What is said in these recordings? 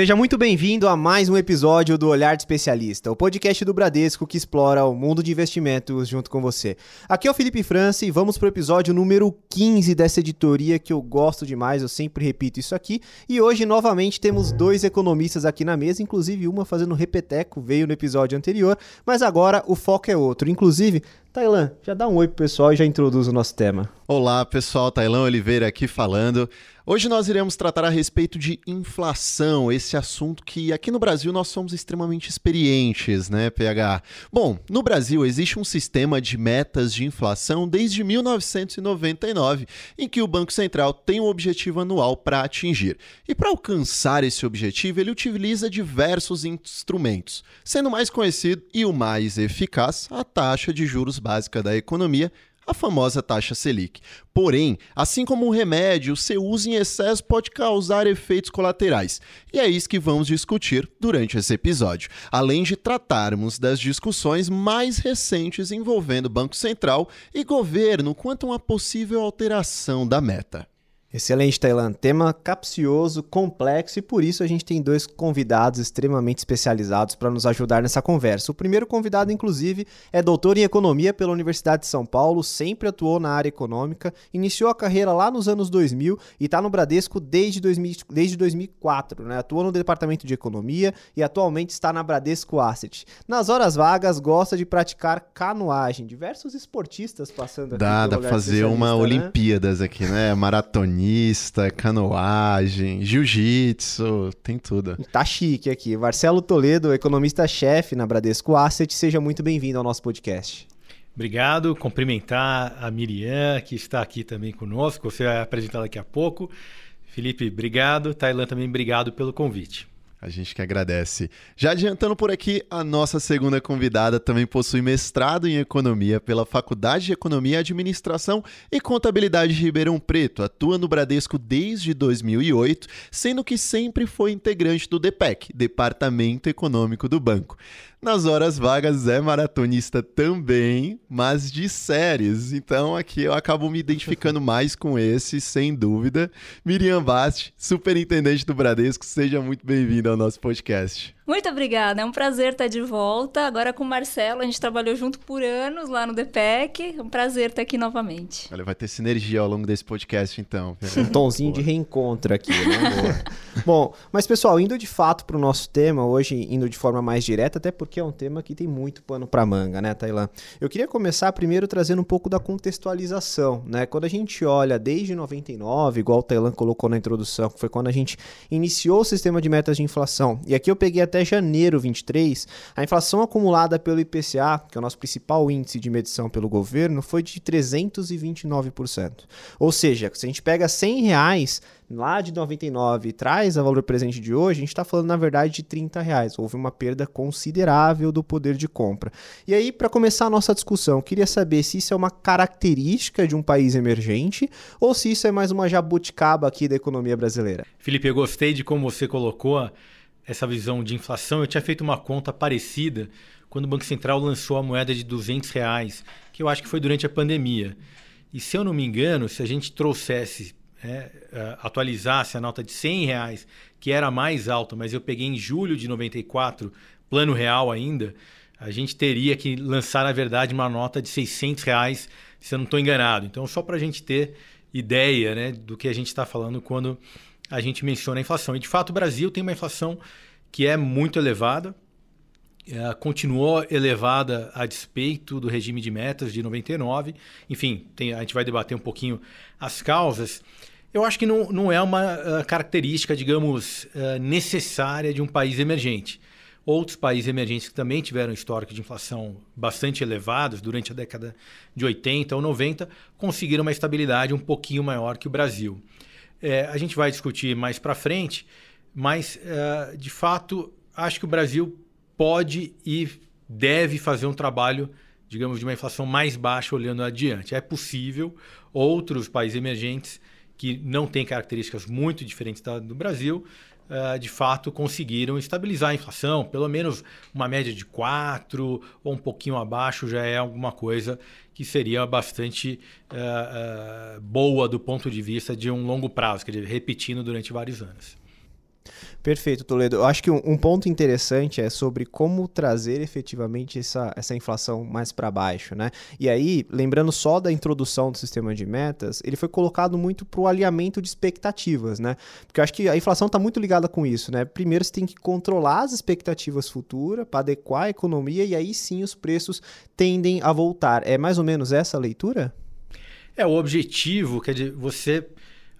Seja muito bem-vindo a mais um episódio do Olhar de Especialista, o podcast do Bradesco que explora o mundo de investimentos junto com você. Aqui é o Felipe França e vamos para o episódio número 15 dessa editoria que eu gosto demais, eu sempre repito isso aqui. E hoje, novamente, temos dois economistas aqui na mesa, inclusive uma fazendo repeteco, veio no episódio anterior, mas agora o foco é outro. Inclusive, Tailan, já dá um oi pro pessoal e já introduz o nosso tema. Olá, pessoal, Tailan Oliveira aqui falando. Hoje nós iremos tratar a respeito de inflação, esse assunto que aqui no Brasil nós somos extremamente experientes, né, PH? Bom, no Brasil existe um sistema de metas de inflação desde 1999, em que o Banco Central tem um objetivo anual para atingir. E para alcançar esse objetivo, ele utiliza diversos instrumentos, sendo o mais conhecido e o mais eficaz a taxa de juros básica da economia, a famosa taxa Selic. Porém, assim como um remédio, seu uso em excesso pode causar efeitos colaterais. E é isso que vamos discutir durante esse episódio, além de tratarmos das discussões mais recentes envolvendo Banco Central e governo quanto a uma possível alteração da meta. Excelente, Tailan. Tema capcioso, complexo e por isso a gente tem dois convidados extremamente especializados para nos ajudar nessa conversa. O primeiro convidado, inclusive, é doutor em economia pela Universidade de São Paulo, sempre atuou na área econômica, iniciou a carreira lá nos anos 2000 e está no Bradesco desde, 2000, desde 2004. Né? Atuou no departamento de economia e atualmente está na Bradesco Asset. Nas horas vagas, gosta de praticar canoagem. Diversos esportistas passando aqui. Dá, dá para fazer uma né? Olimpíadas aqui, né? Maratona tenista, canoagem, jiu-jitsu, tem tudo. Tá chique aqui. Marcelo Toledo, economista-chefe na Bradesco Asset, seja muito bem-vindo ao nosso podcast. Obrigado, cumprimentar a Miriam, que está aqui também conosco, você vai apresentar daqui a pouco. Felipe, obrigado. Tailan também, obrigado pelo convite. A gente que agradece. Já adiantando por aqui, a nossa segunda convidada também possui mestrado em economia pela Faculdade de Economia, Administração e Contabilidade de Ribeirão Preto. Atua no Bradesco desde 2008, sendo que sempre foi integrante do DPEC, Departamento Econômico do Banco. Nas horas vagas é maratonista também, mas de séries. Então aqui eu acabo me identificando mais com esse, sem dúvida. Miriam Bast, superintendente do Bradesco, seja muito bem-vinda ao nosso podcast. Muito obrigada, é um prazer estar de volta. Agora com o Marcelo, a gente trabalhou junto por anos lá no DPEC. É um prazer estar aqui novamente. Olha, vai ter sinergia ao longo desse podcast, então. Um tonzinho de reencontro aqui, né? Bom, mas pessoal, indo de fato para o nosso tema, hoje indo de forma mais direta, até porque é um tema que tem muito pano para manga, né, Tailã? Eu queria começar primeiro trazendo um pouco da contextualização, né? Quando a gente olha desde 99, igual o Tailã colocou na introdução, que foi quando a gente iniciou o sistema de metas de inflação, e aqui eu peguei até janeiro 23, a inflação acumulada pelo IPCA, que é o nosso principal índice de medição pelo governo, foi de 329%. Ou seja, se a gente pega 100 reais lá de 99 e traz a valor presente de hoje, a gente está falando na verdade de 30 reais. Houve uma perda considerável do poder de compra. E aí, para começar a nossa discussão, queria saber se isso é uma característica de um país emergente ou se isso é mais uma jabuticaba aqui da economia brasileira. Felipe, eu gostei de como você colocou essa visão de inflação, eu tinha feito uma conta parecida quando o Banco Central lançou a moeda de 200 reais, que eu acho que foi durante a pandemia. E se eu não me engano, se a gente trouxesse, é, atualizasse a nota de 100 reais, que era mais alta, mas eu peguei em julho de 94, plano real ainda, a gente teria que lançar, na verdade, uma nota de 600 reais, se eu não estou enganado. Então, só para a gente ter ideia né, do que a gente está falando quando a gente menciona a inflação. E de fato o Brasil tem uma inflação que é muito elevada, é, continuou elevada a despeito do regime de metas de 99. Enfim, tem, a gente vai debater um pouquinho as causas. Eu acho que não, não é uma uh, característica, digamos, uh, necessária de um país emergente. Outros países emergentes que também tiveram histórico de inflação bastante elevados durante a década de 80 ou 90 conseguiram uma estabilidade um pouquinho maior que o Brasil. É, a gente vai discutir mais para frente, mas é, de fato acho que o Brasil pode e deve fazer um trabalho, digamos, de uma inflação mais baixa olhando adiante. É possível. Outros países emergentes que não têm características muito diferentes do Brasil, uh, de fato conseguiram estabilizar a inflação, pelo menos uma média de 4 ou um pouquinho abaixo já é alguma coisa que seria bastante uh, uh, boa do ponto de vista de um longo prazo, quer dizer, repetindo durante vários anos. Perfeito, Toledo. Eu acho que um, um, ponto interessante é sobre como trazer efetivamente essa, essa inflação mais para baixo, né? E aí, lembrando só da introdução do sistema de metas, ele foi colocado muito para o alinhamento de expectativas, né? Porque eu acho que a inflação está muito ligada com isso, né? Primeiro você tem que controlar as expectativas futuras para adequar a economia e aí sim os preços tendem a voltar. É mais ou menos essa a leitura? É, o objetivo, quer dizer, você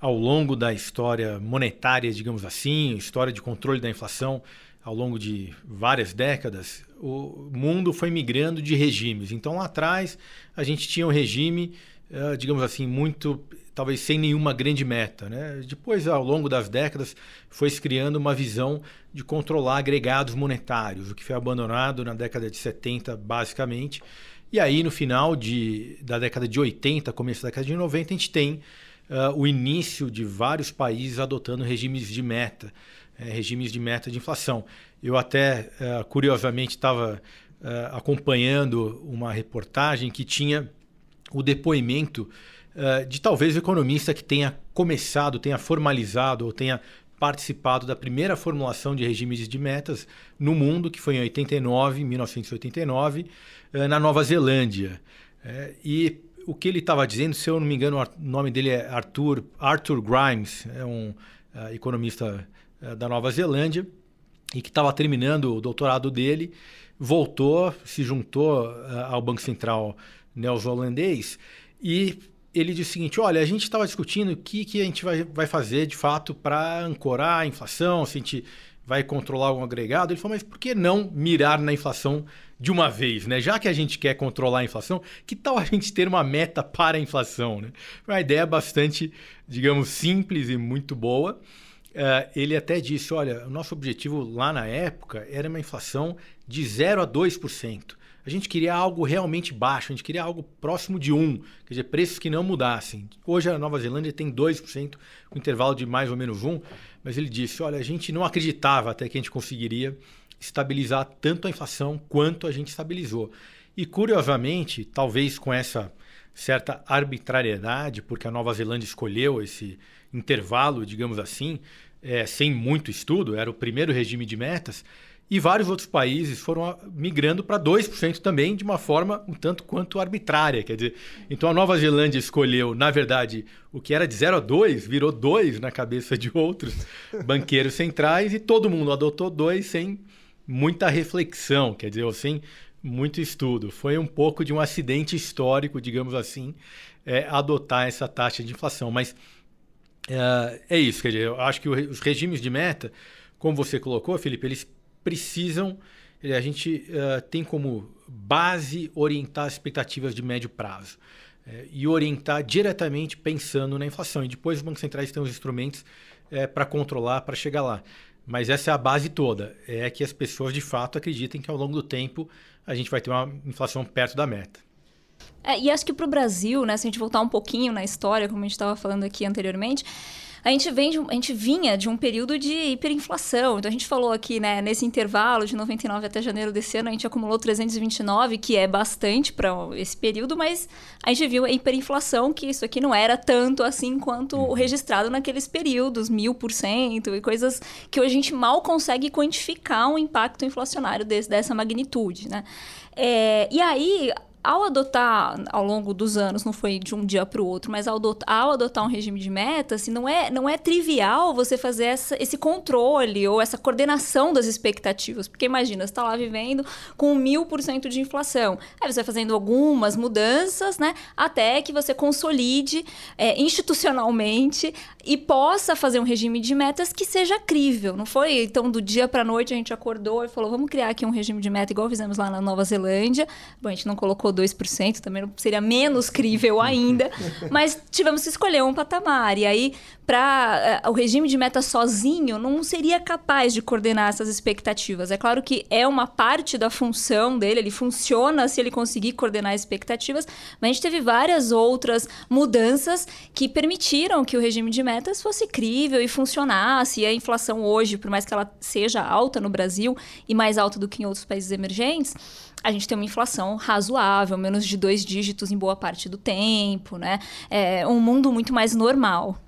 ao longo da história monetária, digamos assim, história de controle da inflação, ao longo de várias décadas, o mundo foi migrando de regimes. Então, lá atrás, a gente tinha um regime, eh, digamos assim, muito, talvez sem nenhuma grande meta. Né? Depois, ao longo das décadas, foi se criando uma visão de controlar agregados monetários, o que foi abandonado na década de 70, basicamente. E aí, no final de, da década de 80, começo da década de 90, a gente tem uh, o início de vários países adotando regimes de meta, uh, regimes de meta de inflação. Eu até, uh, curiosamente, estava eh, acompanhando uma reportagem que tinha o depoimento de talvez o economista que tenha começado, tenha formalizado ou tenha participado da primeira formulação de regimes de metas no mundo, que foi em 89, 1989, na Nova Zelândia. e o que ele estava dizendo, se eu não me engano, o nome dele é Arthur, Arthur Grimes, é um uh, economista uh, da Nova Zelândia, e que estava terminando o doutorado dele, voltou, se juntou uh, ao Banco Central neozelandês e ele disse o seguinte: olha, a gente estava discutindo o que, que a gente vai, vai fazer de fato para ancorar a inflação, se a gente vai controlar algum agregado. Ele falou, mas por que não mirar na inflação de uma vez, né? Já que a gente quer controlar a inflação, que tal a gente ter uma meta para a inflação, né? Uma ideia bastante, digamos, simples e muito boa. Uh, ele até disse: olha, o nosso objetivo lá na época era uma inflação de 0 a 2%. A gente queria algo realmente baixo, a gente queria algo próximo de 1, quer dizer, preços que não mudassem. Hoje a Nova Zelândia tem 2%, um intervalo de mais ou menos 1, mas ele disse: olha, a gente não acreditava até que a gente conseguiria estabilizar tanto a inflação quanto a gente estabilizou. E curiosamente, talvez com essa certa arbitrariedade, porque a Nova Zelândia escolheu esse intervalo, digamos assim, é, sem muito estudo, era o primeiro regime de metas, e vários outros países foram migrando para 2% também, de uma forma um tanto quanto arbitrária. Quer dizer, então a Nova Zelândia escolheu, na verdade, o que era de 0 a 2, virou 2 na cabeça de outros banqueiros centrais, e todo mundo adotou 2 sem muita reflexão, quer dizer, sem muito estudo. Foi um pouco de um acidente histórico, digamos assim, é, adotar essa taxa de inflação. Mas é, é isso, quer dizer, eu acho que os regimes de meta, como você colocou, Felipe, eles precisam, a gente uh, tem como base orientar as expectativas de médio prazo é, e orientar diretamente pensando na inflação. E depois os bancos centrais têm os instrumentos para controlar, para chegar lá. Mas essa é a base toda, é que as pessoas de fato acreditem que ao longo do tempo a gente vai ter uma inflação perto da meta. É, e acho que para o Brasil, né, se a gente voltar um pouquinho na história, como a gente estava falando aqui anteriormente, a gente, vem de, a gente vinha de um período de hiperinflação. Então, a gente falou aqui, né, nesse intervalo de 99 até janeiro desse ano, a gente acumulou 329, que é bastante para esse período, mas a gente viu a hiperinflação, que isso aqui não era tanto assim quanto uhum. registrado naqueles períodos, mil por cento e coisas que hoje a gente mal consegue quantificar um impacto inflacionário desse, dessa magnitude, né? É, e aí, ao adotar ao longo dos anos, não foi de um dia para o outro, mas ao adotar, ao adotar um regime de metas, assim, não, é, não é trivial você fazer essa, esse controle ou essa coordenação das expectativas. Porque imagina, você está lá vivendo com mil por cento de inflação. Aí você vai fazendo algumas mudanças, né? Até que você consolide é, institucionalmente e possa fazer um regime de metas que seja crível. Não foi, então, do dia para noite a gente acordou e falou, vamos criar aqui um regime de meta igual fizemos lá na Nova Zelândia. Bom, a gente não colocou colocou 2%, também seria menos crível ainda, mas tivemos que escolher um patamar. E aí, para uh, eh, o regime de meta sozinho não seria capaz de coordenar essas expectativas. É claro que é uma parte da função dele, ele funciona se ele conseguir coordenar expectativas, mas a gente teve várias outras mudanças que permitiram que o regime de metas fosse crível e funcionasse. E a inflação hoje, por mais que ela seja alta no Brasil e mais alta do que em outros países emergentes, a gente tem uma inflação razoável, menos de dois dígitos em boa parte do tempo, né? É um mundo muito mais normal.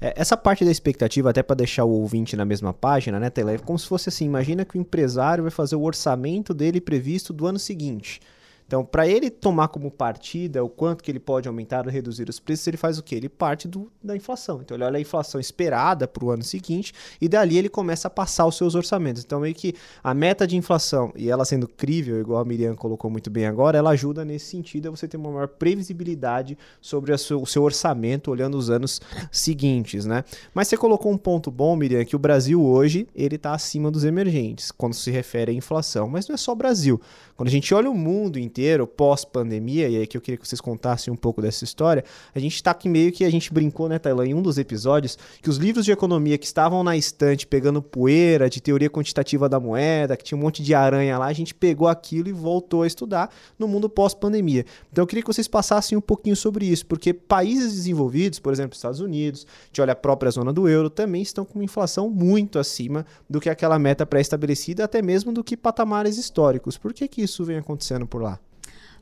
É, essa parte da expectativa, até para deixar o ouvinte na mesma página, né, Taylor? É como se fosse assim: imagina que o empresário vai fazer o orçamento dele previsto do ano seguinte. Então, para ele tomar como partida o quanto que ele pode aumentar ou reduzir os preços, ele faz o quê? Ele parte do, da inflação. Então, ele olha a inflação esperada para o ano seguinte e dali ele começa a passar os seus orçamentos. Então, meio que a meta de inflação, e ela sendo crível, igual a Miriam colocou muito bem agora, ela ajuda nesse sentido a você ter uma maior previsibilidade sobre seu, o seu orçamento olhando os anos seguintes, né? Mas você colocou um ponto bom, Miriam, que o Brasil hoje ele está acima dos emergentes quando se refere à inflação. Mas não é só o Brasil. Quando a gente olha o mundo inteiro, pós-pandemia, e aí que eu queria que vocês contassem um pouco dessa história, a gente está aqui meio que a gente brincou, né, Tailã, em um dos episódios, que os livros de economia que estavam na estante pegando poeira, de teoria quantitativa da moeda, que tinha um monte de aranha lá, a gente pegou aquilo e voltou a estudar no mundo pós-pandemia. Então eu queria que vocês passassem um pouquinho sobre isso, porque países desenvolvidos, por exemplo, Estados Unidos, a olha a própria zona do euro, também estão com uma inflação muito acima do que aquela meta pré-estabelecida, até mesmo do que patamares históricos. Por que, que isso vem acontecendo por lá?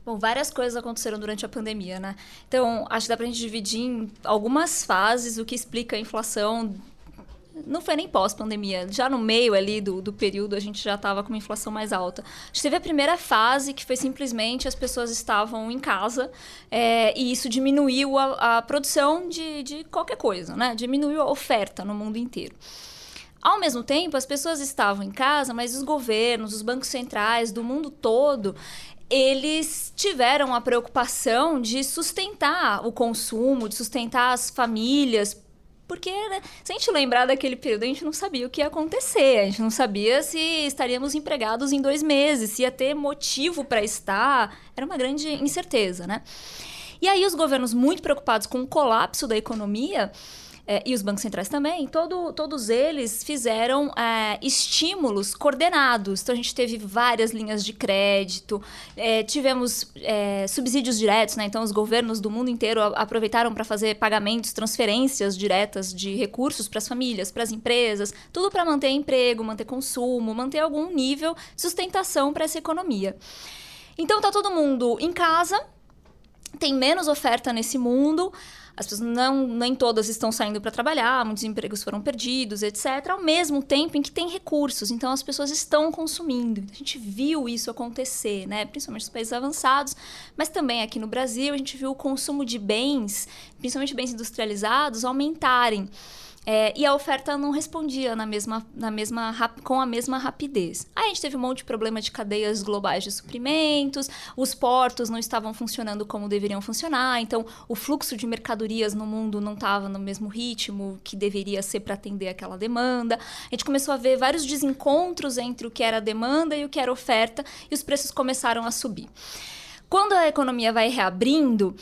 Bom, várias coisas aconteceram durante a pandemia, né? Então, acho que dá pra gente dividir em algumas fases o que explica a inflação. Não foi nem pós-pandemia, já no meio ali do, do período a gente já estava com uma inflação mais alta. A gente teve a primeira fase que foi simplesmente as pessoas estavam em casa é, e isso diminuiu a, a produção de, de qualquer coisa, né? Diminuiu a oferta no mundo inteiro. Ao mesmo tempo, as pessoas estavam em casa, mas os governos, os bancos centrais do mundo todo, eles tiveram a preocupação de sustentar o consumo, de sustentar as famílias, porque né, se a gente lembrar daquele período, a gente não sabia o que ia acontecer, a gente não sabia se estaríamos empregados em dois meses, se ia ter motivo para estar, era uma grande incerteza, né? E aí os governos muito preocupados com o colapso da economia é, e os bancos centrais também, todo, todos eles fizeram é, estímulos coordenados. Então, a gente teve várias linhas de crédito, é, tivemos subsídios diretos, né? Então, os governos do mundo inteiro aproveitaram para fazer pagamentos, transferências diretas de recursos para as famílias, para as empresas, tudo para manter emprego, manter consumo, manter algum nível de sustentação para essa economia. Então, tá todo mundo em casa, tem menos oferta nesse mundo as pessoas não nem todas estão saindo para trabalhar, muitos empregos foram perdidos, etc. Ao mesmo tempo em que tem recursos, então as pessoas estão consumindo. A gente viu isso acontecer, né? Principalmente nos países avançados, mas também aqui no Brasil a gente viu o consumo de bens, principalmente bens industrializados, aumentarem. É, e a oferta não respondia na mesma, na mesma, com a mesma rapidez. Aí a gente teve um monte de problema de cadeias globais de suprimentos, os portos não estavam funcionando como deveriam funcionar, então o fluxo de mercadorias no mundo não estava no mesmo ritmo que deveria ser para atender aquela demanda. A gente começou a ver vários desencontros entre o que era demanda e o que era oferta, e os preços começaram a subir. Quando a economia vai reabrindo,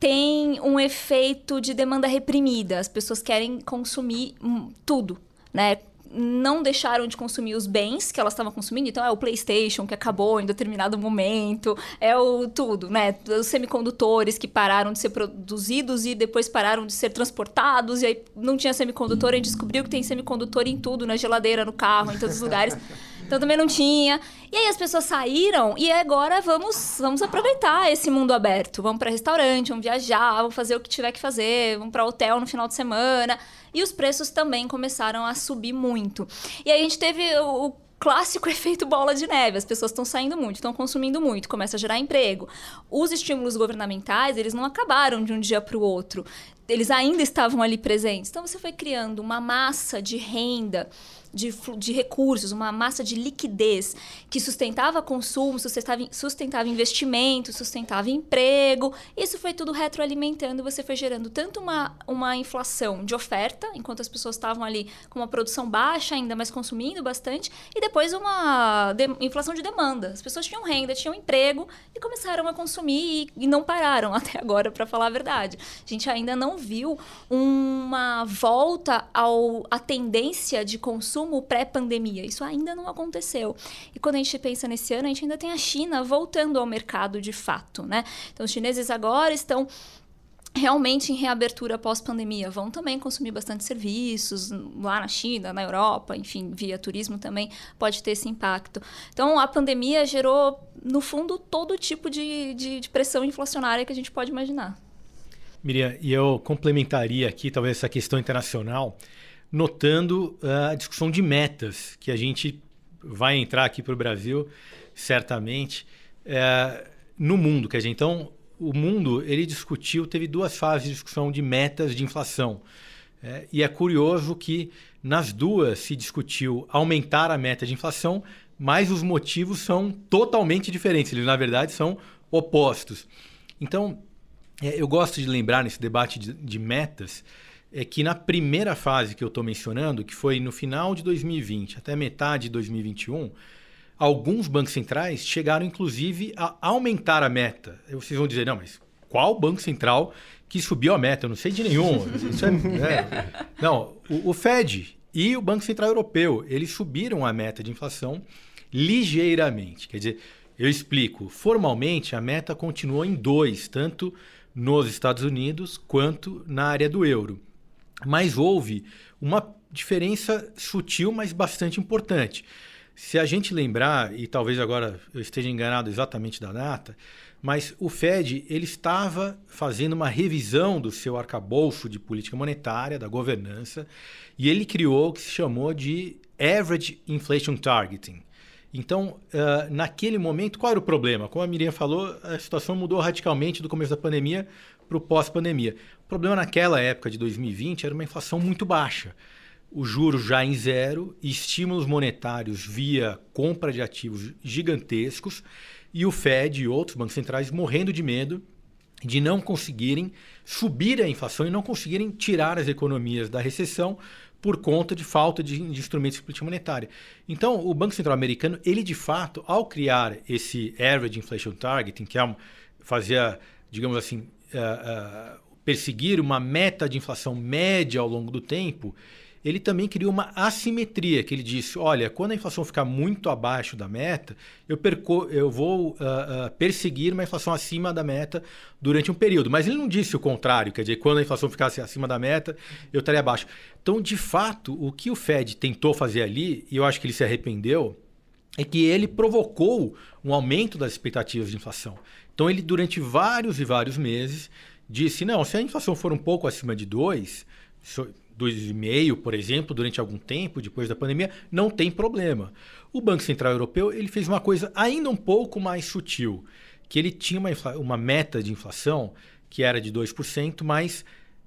tem um efeito de demanda reprimida. As pessoas querem consumir hum, tudo, né? Não deixaram de consumir os bens que elas estavam consumindo, então é o PlayStation que acabou em determinado momento, é o tudo, né? Os semicondutores que pararam de ser produzidos e depois pararam de ser transportados, e aí não tinha semicondutor, gente descobriu que tem semicondutor em tudo, na geladeira, no carro, em todos os lugares. Então também não tinha. E aí as pessoas saíram e agora vamos, vamos aproveitar esse mundo aberto. Vamos para restaurante, vamos viajar, vamos fazer o que tiver que fazer, vamos para hotel no final de semana. E os preços também começaram a subir muito. E aí a gente teve o clássico efeito bola de neve. As pessoas estão saindo muito, estão consumindo muito, começa a gerar emprego. Os estímulos governamentais, eles não acabaram de um dia para o outro. Eles ainda estavam ali presentes. Então você foi criando uma massa de renda de, de recursos, uma massa de liquidez que sustentava consumo, sustentava, sustentava investimento, sustentava emprego. Isso foi tudo retroalimentando, você foi gerando tanto uma, uma inflação de oferta, enquanto as pessoas estavam ali com uma produção baixa ainda, mas consumindo bastante, e depois uma de, inflação de demanda. As pessoas tinham renda, tinham emprego e começaram a consumir e, e não pararam até agora, para falar a verdade. A gente ainda não viu uma volta ao, à tendência de consumo consumo pré-pandemia. Isso ainda não aconteceu. E quando a gente pensa nesse ano, a gente ainda tem a China voltando ao mercado de fato, né? Então, os chineses agora estão realmente em reabertura pós-pandemia vão também consumir bastante serviços lá na China, na Europa, enfim, via turismo também pode ter esse impacto. Então, a pandemia gerou, no fundo, todo tipo de, de, de pressão inflacionária que a gente pode imaginar. Miriam, e eu complementaria aqui talvez essa questão internacional, notando uh, a discussão de metas que a gente vai entrar aqui para o Brasil, certamente, uh, no mundo. Quer dizer, então, o mundo ele discutiu, teve duas fases de discussão de metas de inflação. É, e é curioso que nas duas se discutiu aumentar a meta de inflação, mas os motivos são totalmente diferentes. Eles, na verdade, são opostos. Então, é, eu gosto de lembrar nesse debate de, de metas é que na primeira fase que eu estou mencionando, que foi no final de 2020 até metade de 2021, alguns bancos centrais chegaram inclusive a aumentar a meta. Vocês vão dizer, não, mas qual banco central que subiu a meta? Eu não sei de nenhum. É, é. Não, o, o Fed e o Banco Central Europeu, eles subiram a meta de inflação ligeiramente. Quer dizer, eu explico. Formalmente, a meta continuou em 2, tanto nos Estados Unidos quanto na área do euro. Mas houve uma diferença sutil, mas bastante importante. Se a gente lembrar, e talvez agora eu esteja enganado exatamente da data, mas o Fed ele estava fazendo uma revisão do seu arcabouço de política monetária, da governança, e ele criou o que se chamou de Average Inflation Targeting. Então, uh, naquele momento, qual era o problema? Como a Miriam falou, a situação mudou radicalmente do começo da pandemia para o pós-pandemia. Problema naquela época de 2020 era uma inflação muito baixa o juro já em zero, estímulos monetários via compra de ativos gigantescos e o Fed e outros bancos centrais morrendo de medo de não conseguirem subir a inflação e não conseguirem tirar as economias da recessão por conta de falta de, de instrumentos de política monetária. Então, o Banco Central americano, ele de fato, ao criar esse Average Inflation Targeting, que é fazia, digamos assim, uh, perseguir uma meta de inflação média ao longo do tempo, ele também criou uma assimetria, que ele disse, olha, quando a inflação ficar muito abaixo da meta, eu, perco, eu vou uh, uh, perseguir uma inflação acima da meta durante um período. Mas ele não disse o contrário, quer dizer, quando a inflação ficasse acima da meta, eu estaria abaixo. Então, de fato, o que o Fed tentou fazer ali, e eu acho que ele se arrependeu, é que ele provocou um aumento das expectativas de inflação. Então, ele, durante vários e vários meses, disse, não, se a inflação for um pouco acima de 2, 2,5%, por exemplo, durante algum tempo, depois da pandemia, não tem problema. O Banco Central Europeu ele fez uma coisa ainda um pouco mais sutil, que ele tinha uma, uma meta de inflação que era de 2%, mas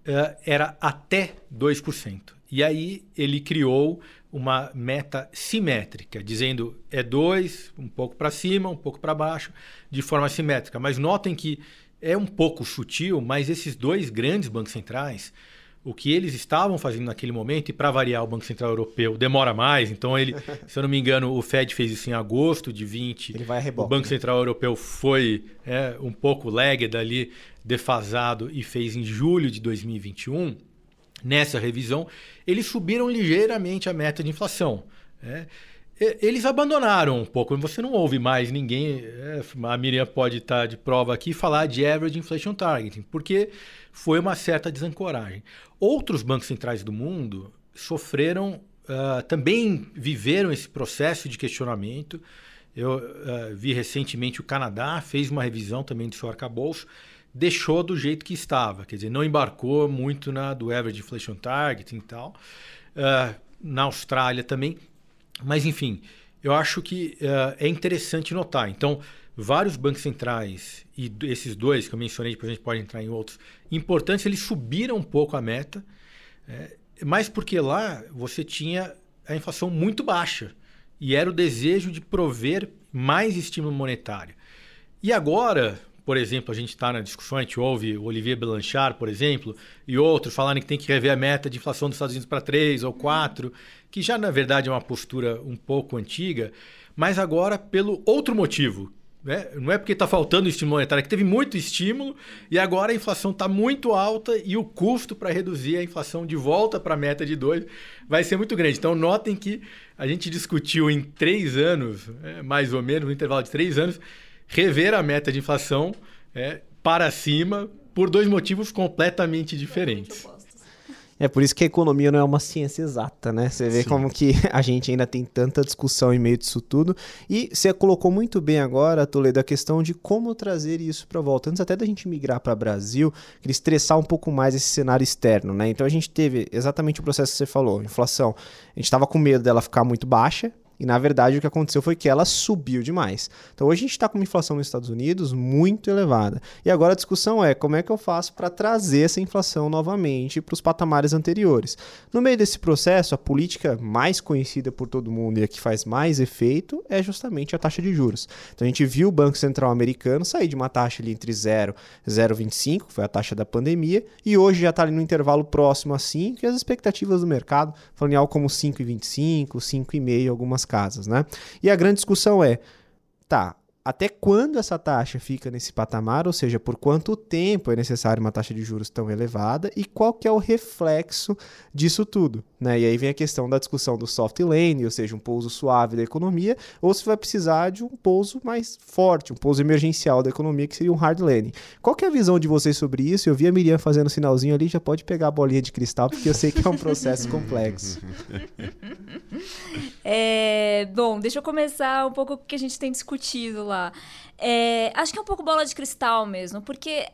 uh, era até 2%. E aí ele criou uma meta simétrica, dizendo é 2, um pouco para cima, um pouco para baixo, de forma simétrica. Mas notem que é um pouco sutil, mas esses dois grandes bancos centrais, o que eles estavam fazendo naquele momento, e para variar, o Banco Central Europeu demora mais, então ele, se eu não me engano, o Fed fez isso em agosto de 20. Ele vai a reboque, o Banco né? Central Europeu foi é, um pouco lagged ali, defasado, e fez em julho de 2021. Nessa revisão, eles subiram ligeiramente a meta de inflação. É, eles abandonaram um pouco. Você não ouve mais ninguém, é, a Miriam pode estar de prova aqui, falar de average inflation targeting, porque foi uma certa desancoragem. Outros bancos centrais do mundo sofreram, uh, também viveram esse processo de questionamento. Eu uh, vi recentemente o Canadá fez uma revisão também do seu arcabouço, deixou do jeito que estava, quer dizer, não embarcou muito na do average inflation targeting e tal. Uh, na Austrália também mas, enfim, eu acho que uh, é interessante notar. Então, vários bancos centrais, e esses dois que eu mencionei, depois a gente pode entrar em outros, importantes, eles subiram um pouco a meta, é, mas porque lá você tinha a inflação muito baixa e era o desejo de prover mais estímulo monetário. E agora, por exemplo, a gente está na discussão, a gente ouve o Olivier Blanchard, por exemplo, e outros falarem que tem que rever a meta de inflação dos Estados Unidos para 3 ou 4, que já na verdade é uma postura um pouco antiga, mas agora pelo outro motivo. Né? Não é porque está faltando estímulo monetário, é que teve muito estímulo e agora a inflação está muito alta e o custo para reduzir a inflação de volta para a meta de 2 vai ser muito grande. Então, notem que a gente discutiu em três anos, é, mais ou menos, no intervalo de três anos, rever a meta de inflação é, para cima por dois motivos completamente diferentes. É por isso que a economia não é uma ciência exata, né? Você vê Sim. como que a gente ainda tem tanta discussão em meio disso tudo. E você colocou muito bem agora, Toledo, a questão de como trazer isso para volta. Antes até da gente migrar para o Brasil, queria estressar um pouco mais esse cenário externo, né? Então a gente teve exatamente o processo que você falou, inflação. A gente estava com medo dela ficar muito baixa, e na verdade o que aconteceu foi que ela subiu demais. Então hoje a gente está com uma inflação nos Estados Unidos muito elevada. E agora a discussão é como é que eu faço para trazer essa inflação novamente para os patamares anteriores. No meio desse processo, a política mais conhecida por todo mundo e a que faz mais efeito é justamente a taxa de juros. Então a gente viu o Banco Central americano sair de uma taxa ali entre 0 e 0,25, que foi a taxa da pandemia, e hoje já está ali no intervalo próximo a 5, e as expectativas do mercado falando em algo como 5,25, 5,5, algumas casas, né? E a grande discussão é, tá, até quando essa taxa fica nesse patamar, ou seja, por quanto tempo é necessário uma taxa de juros tão elevada e qual que é o reflexo disso tudo. Né? E aí vem a questão da discussão do soft landing, ou seja, um pouso suave da economia, ou se vai precisar de um pouso mais forte, um pouso emergencial da economia, que seria um hard landing. Qual que é a visão de vocês sobre isso? Eu vi a Miriam fazendo um sinalzinho ali, já pode pegar a bolinha de cristal, porque eu sei que é um processo complexo. É, bom, deixa eu começar um pouco o que a gente tem discutido lá. É, acho que é um pouco bola de cristal mesmo, porque é,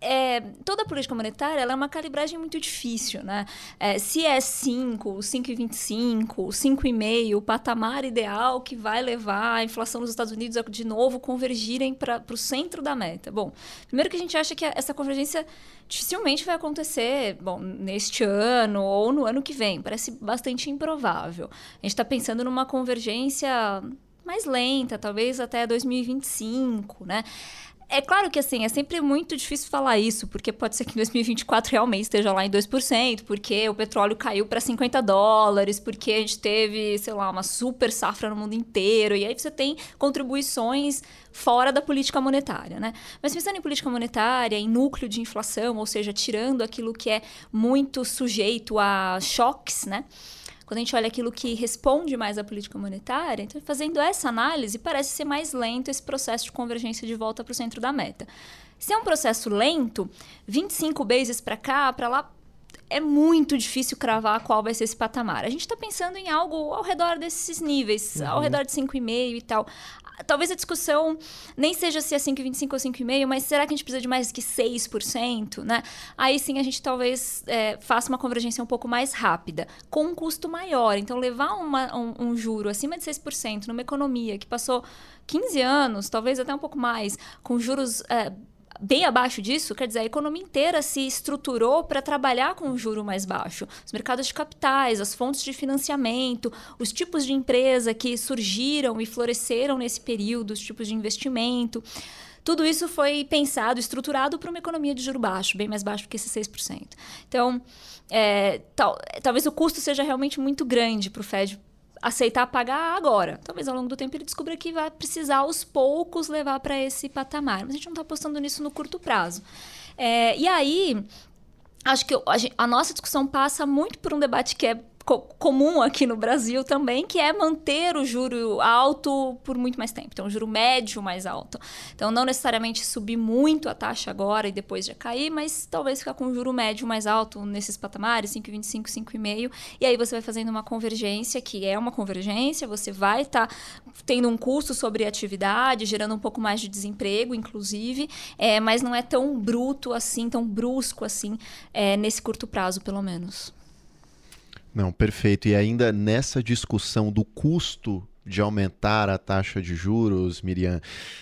é, é toda política monetária é uma calibragem muito difícil, né? É, se é 5, 5,25, 5,5, o patamar ideal que vai levar a inflação nos Estados Unidos a de novo convergirem para o centro da meta. Bom, primeiro que a gente acha que essa convergência dificilmente vai acontecer, bom, neste ano ou no ano que vem. Parece bastante improvável. A gente está pensando numa convergência mais lenta, talvez até 2025, né? É claro que assim, é sempre muito difícil falar isso, porque pode ser que em 2024 realmente esteja lá em 2%, porque o petróleo caiu para 50 dólares, porque a gente teve, sei lá, uma super safra no mundo inteiro, e aí você tem contribuições fora da política monetária, né? Mas pensando em política monetária, em núcleo de inflação, ou seja, tirando aquilo que é muito sujeito a choques, né? Quando a gente olha aquilo que responde mais à política monetária, então fazendo essa análise, parece ser mais lento esse processo de convergência de volta para o centro da meta. Se é um processo lento, 25 bases para cá, para lá, é muito difícil cravar qual vai ser esse patamar. A gente está pensando em algo ao redor desses níveis, uhum. ao redor de 5,5 e tal talvez a discussão nem seja se é 5,25 ou 5,5, mas será que a gente precisa de mais que 6%, né? Aí sim a gente talvez é, faça uma convergência um pouco mais rápida, com um custo maior. Então, levar uma, um, um juro acima de 6% numa economia que passou 15 anos, talvez até um pouco mais, com juros é, bem abaixo disso, quer dizer, a economia inteira se estruturou para trabalhar com um juro mais baixo. Os mercados de capitais, as fontes de financiamento, os tipos de empresa que surgiram e floresceram nesse período, os tipos de investimento. Tudo isso foi pensado, estruturado para uma economia de juro baixo, bem mais baixo que esse 6%. Então, é, tal, talvez o custo seja realmente muito grande para o Fed aceitar pagar agora. Talvez ao longo do tempo ele descubra que vai precisar aos poucos levar para esse patamar. Mas a gente não está apostando nisso no curto prazo. É, e aí, acho que a, a nossa discussão passa muito por um debate que é co comum aqui no Brasil também, que é manter o juro alto por muito mais tempo. Então, o juro médio mais alto. Então, não necessariamente subir muito a taxa agora e depois já cair, mas talvez ficar com o juro médio mais alto nesses patamares, 5,25, 5,5. E aí você vai fazendo uma convergência, que é uma convergência, você vai estar tá tendo um custo sobre atividade, gerando um pouco mais de desemprego, inclusive, é, mas não é tão bruto assim, tão brusco assim, é, nesse curto prazo, pelo menos. Não, perfeito. E ainda nessa discussão do custo de aumentar a taxa de juros, Miriam,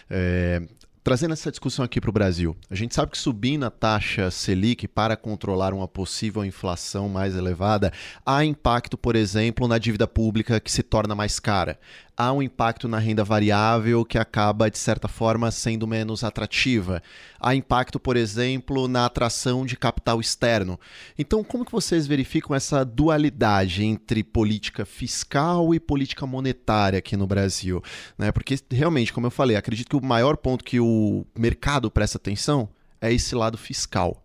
é, trazendo essa discussão aqui para o Brasil, a gente sabe que subindo a taxa Selic para controlar uma possível inflação mais elevada, há impacto, por exemplo, na dívida pública que se torna mais cara há um impacto na renda variável que acaba, de certa forma, sendo menos atrativa. Há impacto, por exemplo, na atração de capital externo. Então, como que vocês verificam essa dualidade entre política fiscal e política monetária aqui no Brasil? Né? Porque, realmente, como eu falei, acredito que o maior ponto que o mercado presta atenção é esse lado fiscal.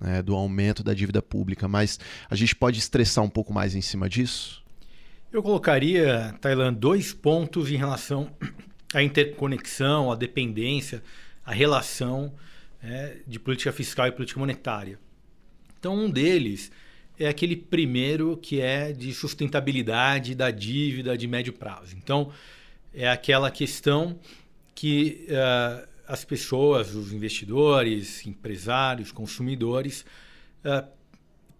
Né, do aumento da dívida pública, mas a gente pode estressar um pouco mais em cima disso? Eu colocaria, Tailan, dois pontos em relação à interconexão, à dependência, à relação é, de política fiscal e política monetária. Então, um deles é aquele primeiro que é de sustentabilidade da dívida de médio prazo. Então, é aquela questão que uh, as pessoas, os investidores, empresários, consumidores, uh,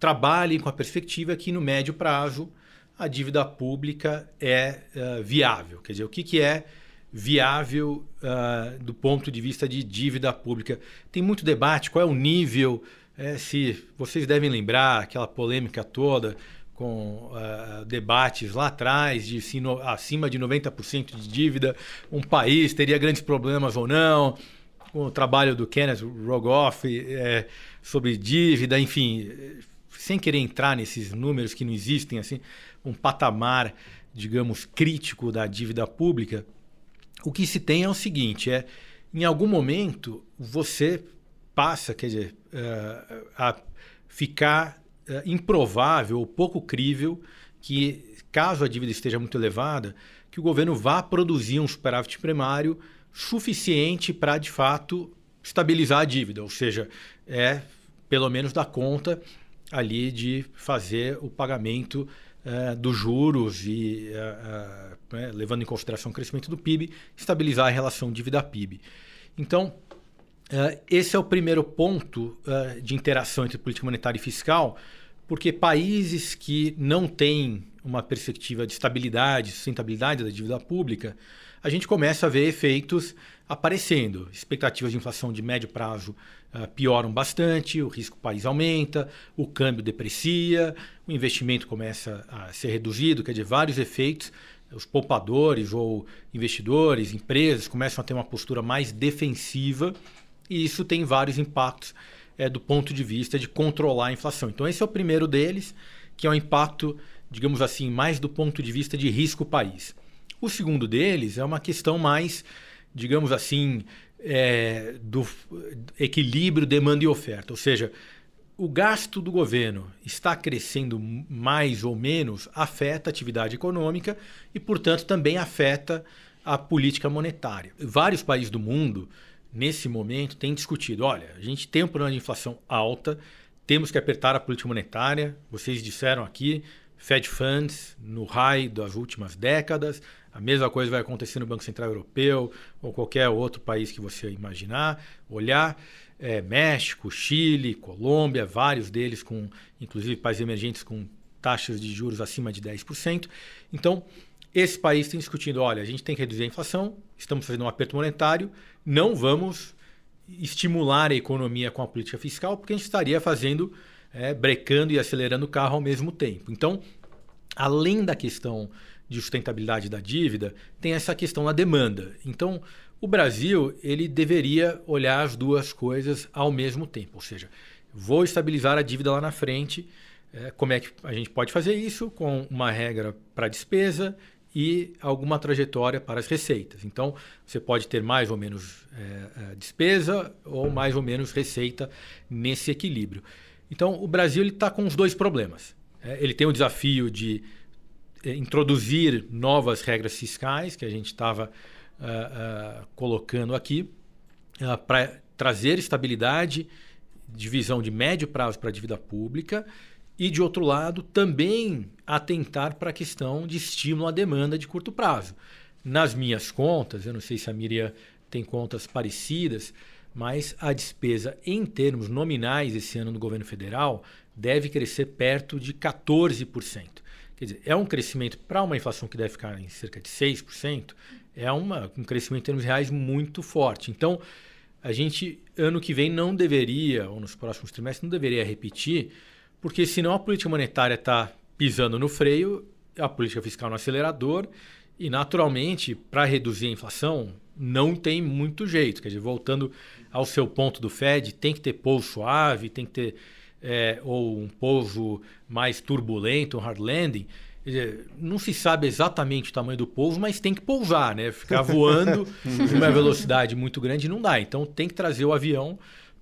trabalhem com a perspectiva que no médio prazo a dívida pública é uh, viável. Quer dizer, o que, que é viável uh, do ponto de vista de dívida pública? Tem muito debate, qual é o nível, é, se vocês devem lembrar aquela polêmica toda com uh, debates lá atrás de se no, acima de 90% de dívida, um país teria grandes problemas ou não, com o trabalho do Kenneth Rogoff é, sobre dívida, enfim, sem querer entrar nesses números que não existem, assim, um patamar, digamos, crítico da dívida pública, o que se tem é o seguinte: é em algum momento você passa, quer dizer, uh, a ficar uh, improvável ou pouco crível que, caso a dívida esteja muito elevada, que o governo vá produzir um superávit primário suficiente para, de fato, estabilizar a dívida, ou seja, é pelo menos dar conta ali de fazer o pagamento uh, dos juros e, uh, uh, né, levando em consideração o crescimento do PIB, estabilizar a relação dívida-PIB. Então, esse é o primeiro ponto de interação entre política monetária e fiscal, porque países que não têm uma perspectiva de estabilidade, sustentabilidade da dívida pública, a gente começa a ver efeitos aparecendo. Expectativas de inflação de médio prazo uh, pioram bastante, o risco país aumenta, o câmbio deprecia, o investimento começa a ser reduzido, quer dizer, vários efeitos. Os poupadores ou investidores, empresas começam a ter uma postura mais defensiva e isso tem vários impactos é, do ponto de vista de controlar a inflação. Então, esse é o primeiro deles, que é o impacto, digamos assim, mais do ponto de vista de risco país. O segundo deles é uma questão mais, digamos assim, é, do equilíbrio demanda e oferta. Ou seja, o gasto do governo está crescendo mais ou menos, afeta a atividade econômica e, portanto, também afeta a política monetária. Vários países do mundo, nesse momento, têm discutido: olha, a gente tem um problema de inflação alta, temos que apertar a política monetária. Vocês disseram aqui, Fed Funds no high das últimas décadas, a mesma coisa vai acontecer no Banco Central Europeu ou qualquer outro país que você imaginar, olhar. É, México, Chile, Colômbia, vários deles com, inclusive países emergentes com taxas de juros acima de 10%. Então, esse país tem discutindo, olha, a gente tem que reduzir a inflação, estamos fazendo um aperto monetário, não vamos estimular a economia com a política fiscal, porque a gente estaria fazendo, é, brecando e acelerando o carro ao mesmo tempo. Então, além da questão de sustentabilidade da dívida, tem essa questão da demanda. Então, o Brasil ele deveria olhar as duas coisas ao mesmo tempo, ou seja, vou estabilizar a dívida lá na frente. É, como é que a gente pode fazer isso? Com uma regra para despesa e alguma trajetória para as receitas. Então, você pode ter mais ou menos é, é despesa ou mais ou menos receita nesse equilíbrio. Então, o Brasil está com os dois problemas. É, ele tem o desafio de introduzir novas regras fiscais que a gente estava uh, uh, colocando aqui uh, para trazer estabilidade, divisão de médio prazo para a dívida pública e, de outro lado, também atentar para a questão de estímulo à demanda de curto prazo. Nas minhas contas, eu não sei se a Miriam tem contas parecidas, mas a despesa em termos nominais esse ano no governo federal deve crescer perto de 14%. Quer dizer, é um crescimento para uma inflação que deve ficar em cerca de 6%, é uma, um crescimento em termos reais muito forte. Então, a gente, ano que vem, não deveria, ou nos próximos trimestres, não deveria repetir, porque senão a política monetária está pisando no freio, a política fiscal no acelerador, e naturalmente, para reduzir a inflação, não tem muito jeito. Quer dizer, voltando ao seu ponto do Fed, tem que ter pouso suave, tem que ter é, ou um pouso mais turbulento, um hard landing, não se sabe exatamente o tamanho do pouso, mas tem que pousar, né? Ficar voando em uma velocidade muito grande não dá. Então tem que trazer o avião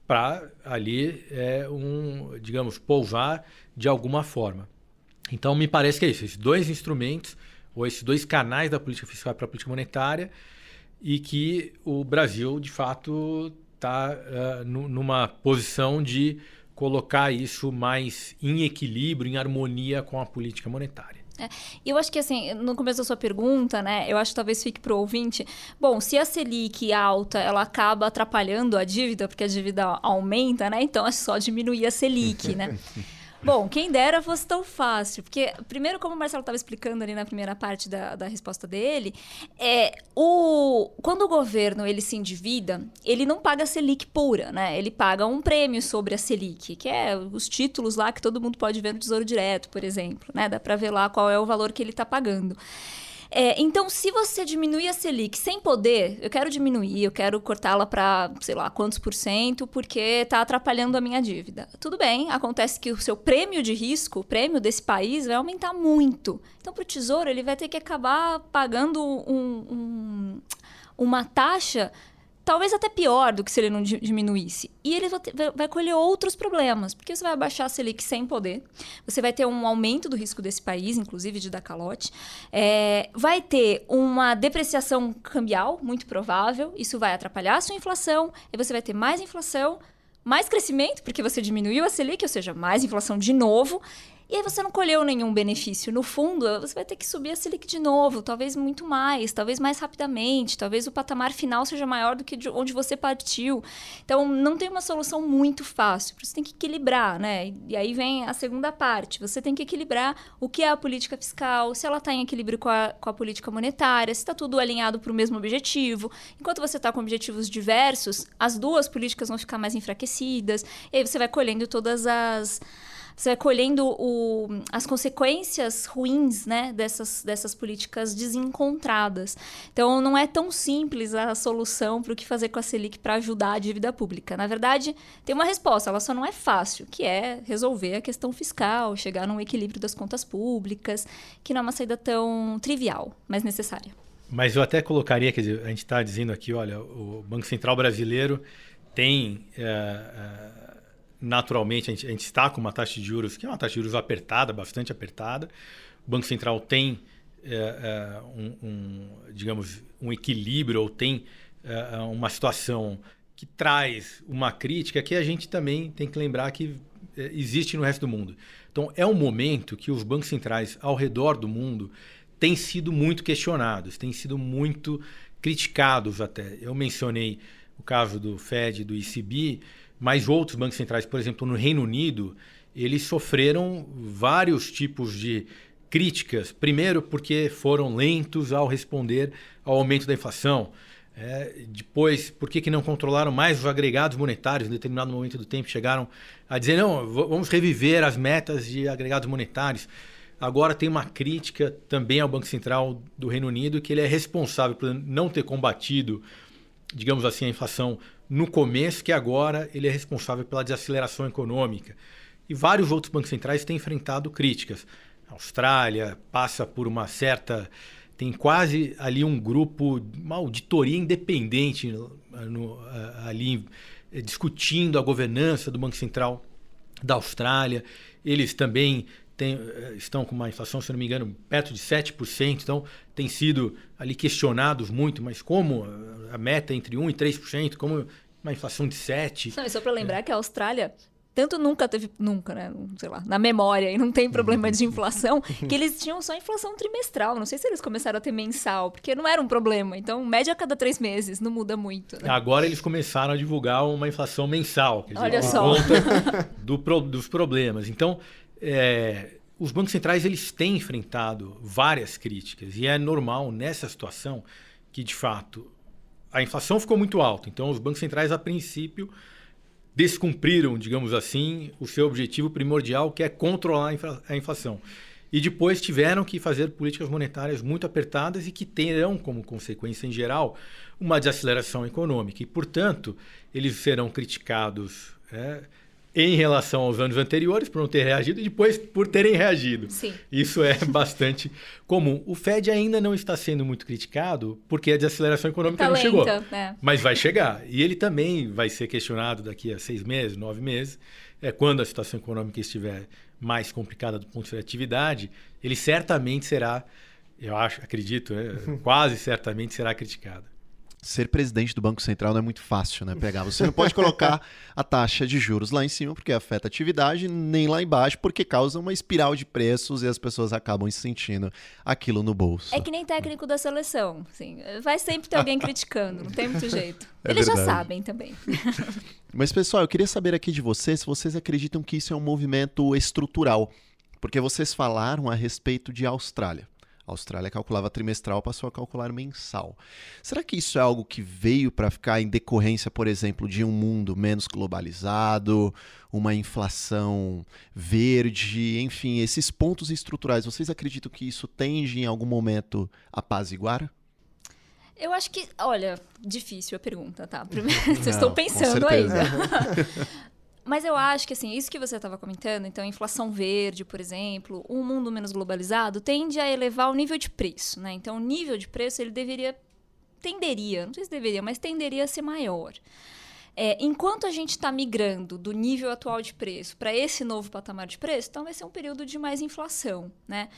para ali é, um, digamos, pousar de alguma forma. Então me parece que é isso, esses dois instrumentos ou esses dois canais da política fiscal para a política monetária e que o Brasil de fato está uh, numa posição de colocar isso mais em equilíbrio, em harmonia com a política monetária. É, e eu acho que, assim, no começo da sua pergunta, né, eu acho que talvez fique para o ouvinte, bom, se a Selic alta, ela acaba atrapalhando a dívida, porque a dívida aumenta, né, então é só diminuir a Selic, né. Bom, quem dera fosse tão fácil. Porque, primeiro, como o Marcelo estava explicando ali na primeira parte da, da resposta dele, é o quando o governo ele se endivida, ele não paga a Selic pura, né? Ele paga um prêmio sobre a Selic, que é os títulos lá que todo mundo pode ver no Tesouro Direto, por exemplo, né? Dá para ver lá qual é o valor que ele está pagando. É, então, se você diminuir a Selic sem poder, eu quero diminuir, eu quero cortá-la para, sei lá, quantos por cento, porque está atrapalhando a minha dívida. Tudo bem, acontece que o seu prêmio de risco, o prêmio desse país, vai aumentar muito. Então, para o Tesouro, ele vai ter que acabar pagando um, um, uma taxa talvez até pior do que se ele não diminuísse. E ele vai, ter, vai, colher outros problemas, porque você vai abaixar a Selic sem poder, você vai ter um aumento do risco desse país, inclusive de dar calote, é, vai ter uma depreciação cambial, muito provável, isso vai atrapalhar a sua inflação, e você vai ter mais inflação, mais crescimento, porque você diminuiu a Selic, ou seja, mais inflação de novo, e aí você não colheu nenhum benefício. No fundo, você vai ter que subir a Selic de novo, talvez muito mais, talvez mais rapidamente, talvez o patamar final seja maior do que de onde você partiu. Então, não tem uma solução muito fácil. Você tem que equilibrar, né? E aí vem a segunda parte. Você tem que equilibrar o que é a política fiscal, se ela está em equilíbrio com a, com a política monetária, se está tudo alinhado para o mesmo objetivo. Enquanto você está com objetivos diversos, as duas políticas vão ficar mais enfraquecidas. E aí você vai colhendo todas as você vai colhendo o, as consequências ruins né, dessas, dessas políticas desencontradas. Então, não é tão simples a solução para o que fazer com a Selic para ajudar a dívida pública. Na verdade, tem uma resposta, ela só não é fácil, que é resolver a questão fiscal, chegar num equilíbrio das contas públicas, que não é uma saída tão trivial, mas necessária. Mas eu até colocaria, quer dizer, a gente está dizendo aqui, olha, o Banco Central brasileiro tem. Uh, uh, naturalmente, a gente, a gente, está com uma taxa de juros que é uma taxa de juros apertada, bastante apertada. O Banco Central tem, é, é, um, um, digamos, um equilíbrio ou tem é, uma situação que traz uma crítica que a gente também tem que lembrar que existe no resto do mundo. Então, é um momento que os bancos centrais ao redor do mundo têm sido muito questionados, têm sido muito criticados até. Eu mencionei o caso do Fed do ECB, mas outros bancos centrais, por exemplo, no Reino Unido, eles sofreram vários tipos de críticas. Primeiro, porque foram lentos ao responder ao aumento da inflação. É, depois, por que, que não controlaram mais os agregados monetários? Em determinado momento do tempo, chegaram a dizer: não, vamos reviver as metas de agregados monetários. Agora tem uma crítica também ao Banco Central do Reino Unido, que ele é responsável por não ter combatido, digamos assim, a inflação no começo, que agora ele é responsável pela desaceleração econômica. E vários outros bancos centrais têm enfrentado críticas. A Austrália passa por uma certa. Tem quase ali um grupo, uma auditoria independente no, ali discutindo a governança do Banco Central da Austrália. Eles também eh, estão com uma inflação, se não me engano, perto de 7%, então têm sido ali questionados muito, mas como a meta é entre 1% e 3%, como uma inflação de 7%. Não, e só para lembrar é. que a Austrália tanto nunca teve, nunca, né? Sei lá, na memória e não tem problema de inflação, que eles tinham só inflação trimestral. Não sei se eles começaram a ter mensal, porque não era um problema. Então, média a cada três meses, não muda muito. Né? Agora eles começaram a divulgar uma inflação mensal. Quer dizer, Olha só. Conta do, dos problemas. Então, é, os bancos centrais eles têm enfrentado várias críticas e é normal nessa situação que de fato a inflação ficou muito alta. Então os bancos centrais a princípio descumpriram, digamos assim, o seu objetivo primordial que é controlar a inflação. E depois tiveram que fazer políticas monetárias muito apertadas e que terão como consequência, em geral, uma desaceleração econômica. E, portanto, eles serão criticados é, em relação aos anos anteriores por não ter reagido e depois por terem reagido. Sim. Isso é bastante comum. O Fed ainda não está sendo muito criticado porque a desaceleração econômica tá não lenta, chegou. É. Mas vai chegar. E ele também vai ser questionado daqui a seis meses, nove meses, é, quando a situação econômica estiver mais complicada do ponto de atividade, ele certamente será, eu acho, acredito, é, quase certamente será criticado. Ser presidente do Banco Central não é muito fácil, né? Pegar. Você não pode colocar a taxa de juros lá em cima porque afeta a atividade, nem lá embaixo porque causa uma espiral de preços e as pessoas acabam sentindo aquilo no bolso. É que nem técnico da seleção, assim, vai sempre ter alguém criticando, não tem muito jeito. É Eles verdade. já sabem também. Mas pessoal, eu queria saber aqui de vocês se vocês acreditam que isso é um movimento estrutural, porque vocês falaram a respeito de Austrália. A Austrália calculava trimestral, passou a calcular mensal. Será que isso é algo que veio para ficar em decorrência, por exemplo, de um mundo menos globalizado, uma inflação verde, enfim, esses pontos estruturais? Vocês acreditam que isso tende em algum momento a apaziguar? Eu acho que, olha, difícil a pergunta, tá? Primeiro, eu estou pensando ainda. Mas eu acho que, assim, isso que você estava comentando, então, inflação verde, por exemplo, um mundo menos globalizado, tende a elevar o nível de preço, né? Então, o nível de preço, ele deveria, tenderia, não sei se deveria, mas tenderia a ser maior. É, enquanto a gente está migrando do nível atual de preço para esse novo patamar de preço, então vai ser um período de mais inflação, né?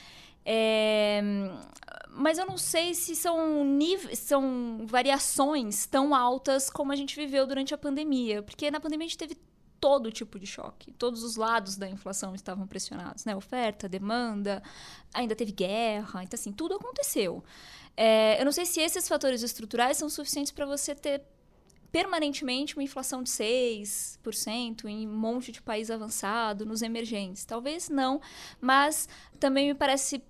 É, mas eu não sei se são, são variações tão altas como a gente viveu durante a pandemia, porque na pandemia a gente teve todo tipo de choque. Todos os lados da inflação estavam pressionados, né? Oferta, demanda, ainda teve guerra, então assim, tudo aconteceu. É, eu não sei se esses fatores estruturais são suficientes para você ter permanentemente uma inflação de 6% em um monte de país avançado, nos emergentes. Talvez não, mas também me parece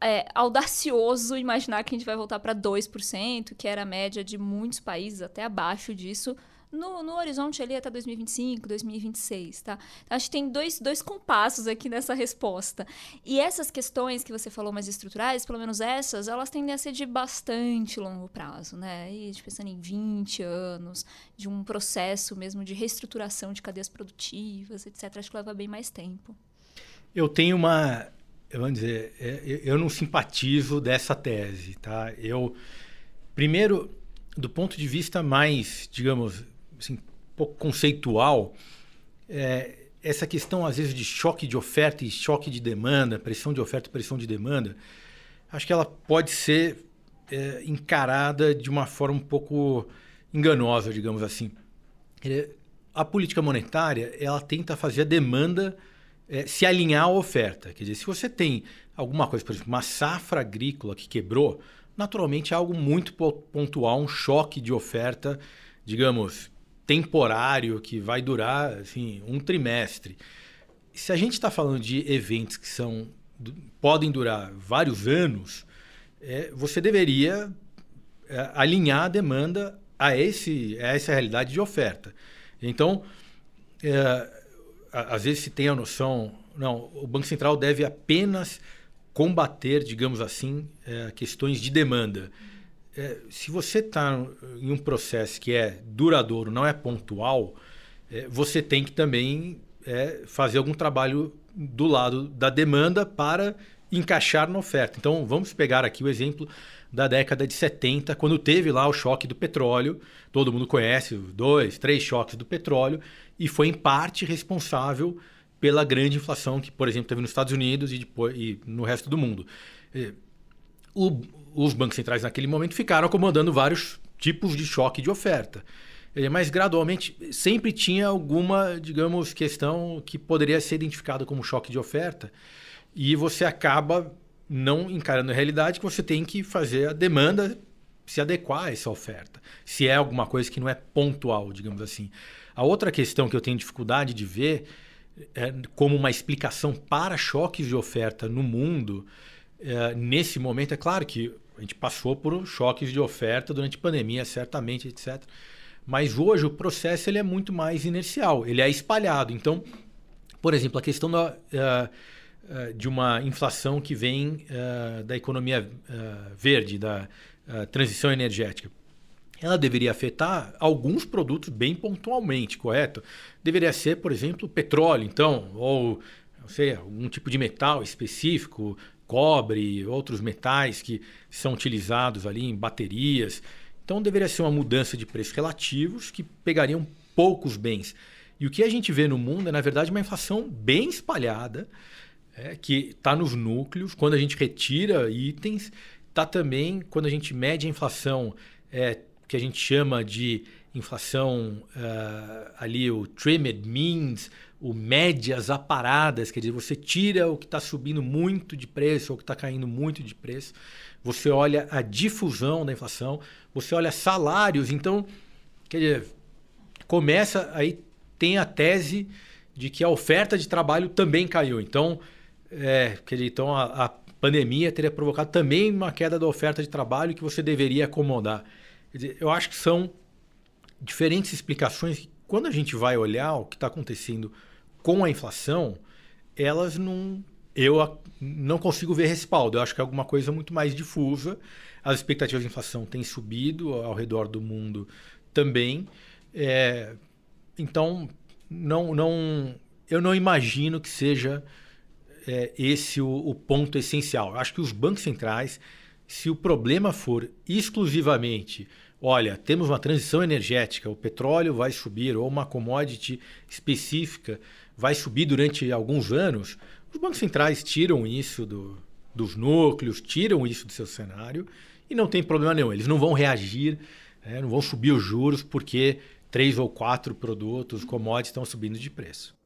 é, audacioso imaginar que a gente vai voltar para 2%, que era a média de muitos países, até abaixo disso, no, no horizonte ali até 2025, 2026, tá? Acho que tem dois, dois compassos aqui nessa resposta. E essas questões que você falou mais estruturais, pelo menos essas, elas tendem a ser de bastante longo prazo, né? E pensando em 20 anos, de um processo mesmo de reestruturação de cadeias produtivas, etc. Acho que leva bem mais tempo. Eu tenho uma. Vamos dizer, é, eu não simpatizo dessa tese, tá? Eu. Primeiro, do ponto de vista mais, digamos, assim, pouco conceitual, é, essa questão, às vezes, de choque de oferta e choque de demanda, pressão de oferta e pressão de demanda, acho que ela pode ser é, encarada de uma forma um pouco enganosa, digamos assim. É, a política monetária, ela tenta fazer a demanda é, se alinhar à oferta. Quer dizer, se você tem alguma coisa, por exemplo, uma safra agrícola que quebrou, naturalmente é algo muito pontual, um choque de oferta, digamos, temporário, que vai durar assim, um trimestre. Se a gente está falando de eventos que são podem durar vários anos, é, você deveria é, alinhar a demanda a, esse, a essa realidade de oferta. Então, é, às vezes se tem a noção, não, o Banco Central deve apenas combater, digamos assim, é, questões de demanda. É, se você está em um processo que é duradouro, não é pontual, é, você tem que também é, fazer algum trabalho do lado da demanda para encaixar na oferta. Então, vamos pegar aqui o exemplo da década de 70, quando teve lá o choque do petróleo. Todo mundo conhece dois, três choques do petróleo e foi em parte responsável pela grande inflação que, por exemplo, teve nos Estados Unidos e, depois, e no resto do mundo. O, os bancos centrais naquele momento ficaram acomodando vários tipos de choque de oferta. Mas gradualmente sempre tinha alguma, digamos, questão que poderia ser identificada como choque de oferta e você acaba não encarando a realidade que você tem que fazer a demanda se adequar a essa oferta. Se é alguma coisa que não é pontual, digamos assim. A outra questão que eu tenho dificuldade de ver é, como uma explicação para choques de oferta no mundo, é, nesse momento, é claro que a gente passou por choques de oferta durante a pandemia, certamente, etc. Mas hoje o processo ele é muito mais inercial, ele é espalhado. Então, por exemplo, a questão da, uh, de uma inflação que vem uh, da economia uh, verde, da transição energética. Ela deveria afetar alguns produtos bem pontualmente, correto? Deveria ser, por exemplo, petróleo, então, ou não sei, algum tipo de metal específico, cobre, outros metais que são utilizados ali em baterias. Então deveria ser uma mudança de preços relativos que pegariam poucos bens. E o que a gente vê no mundo é, na verdade, uma inflação bem espalhada, é, que está nos núcleos. Quando a gente retira itens, está também, quando a gente mede a inflação é, que a gente chama de inflação uh, ali, o trimmed means, o médias aparadas, quer dizer, você tira o que está subindo muito de preço ou o que está caindo muito de preço, você olha a difusão da inflação, você olha salários, então, quer dizer, começa aí tem a tese de que a oferta de trabalho também caiu. Então, é, quer dizer, então a, a pandemia teria provocado também uma queda da oferta de trabalho que você deveria acomodar. Quer dizer, eu acho que são diferentes explicações. Quando a gente vai olhar o que está acontecendo com a inflação, elas não. Eu não consigo ver respaldo. Eu acho que é alguma coisa muito mais difusa. As expectativas de inflação têm subido ao redor do mundo também. É, então, não, não, eu não imagino que seja é, esse o, o, ponto essencial. Eu acho que os bancos centrais, se o problema for exclusivamente olha, temos uma transição energética, o petróleo vai subir, ou uma commodity específica vai subir durante alguns anos, os bancos centrais tiram isso do, dos núcleos, tiram isso do seu cenário e não tem problema nenhum. Eles não vão reagir, é, não vão subir os juros porque três ou quatro produtos, commodities estão subindo de preço.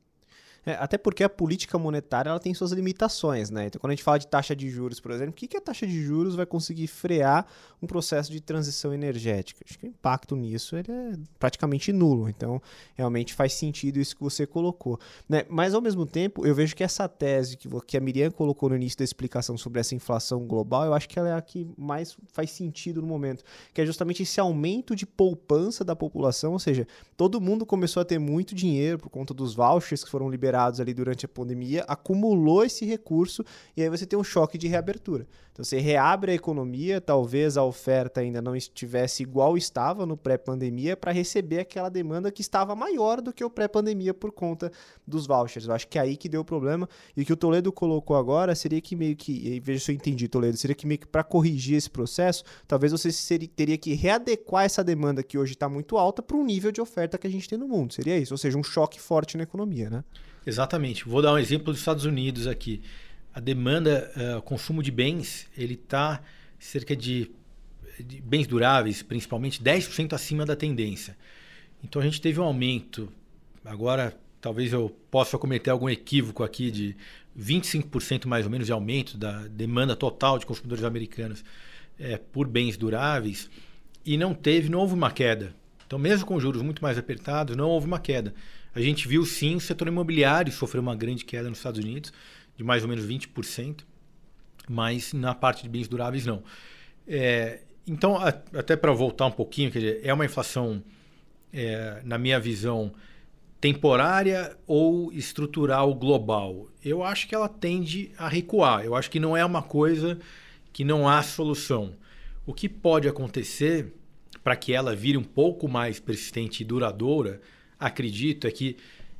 É, até porque a política monetária ela tem suas limitações, né? Então, quando a gente fala de taxa de juros, por exemplo, o que, que a taxa de juros vai conseguir frear um processo de transição energética? Acho que o impacto nisso ele é praticamente nulo. Então, realmente faz sentido isso que você colocou. Né? Mas, ao mesmo tempo, eu vejo que essa tese que, que a Miriam colocou no início da explicação sobre essa inflação global, eu acho que ela é a que mais faz sentido no momento, que é justamente esse aumento de poupança da população, ou seja, todo mundo começou a ter muito dinheiro por conta dos vouchers que foram liberados ali durante a pandemia, acumulou esse recurso e aí você tem um choque de reabertura. Então você reabre a economia, talvez a oferta ainda não estivesse igual estava no pré-pandemia para receber aquela demanda que estava maior do que o pré-pandemia por conta dos vouchers. Eu acho que é aí que deu o problema e o que o Toledo colocou agora seria que meio que, veja se eu entendi, Toledo, seria que meio que para corrigir esse processo, talvez você seria, teria que readequar essa demanda que hoje está muito alta para um nível de oferta que a gente tem no mundo. Seria isso, ou seja, um choque forte na economia, né? Exatamente. Vou dar um exemplo dos Estados Unidos aqui. A demanda, uh, consumo de bens, ele está cerca de, de, bens duráveis, principalmente 10% acima da tendência. Então a gente teve um aumento. Agora, talvez eu possa cometer algum equívoco aqui de 25% mais ou menos de aumento da demanda total de consumidores americanos é, por bens duráveis e não teve, não houve uma queda. Então, mesmo com juros muito mais apertados, não houve uma queda. A gente viu sim o setor imobiliário sofrer uma grande queda nos Estados Unidos, de mais ou menos 20%, mas na parte de bens duráveis não. É, então, a, até para voltar um pouquinho, quer dizer, é uma inflação, é, na minha visão, temporária ou estrutural global? Eu acho que ela tende a recuar. Eu acho que não é uma coisa que não há solução. O que pode acontecer para que ela vire um pouco mais persistente e duradoura acredito é que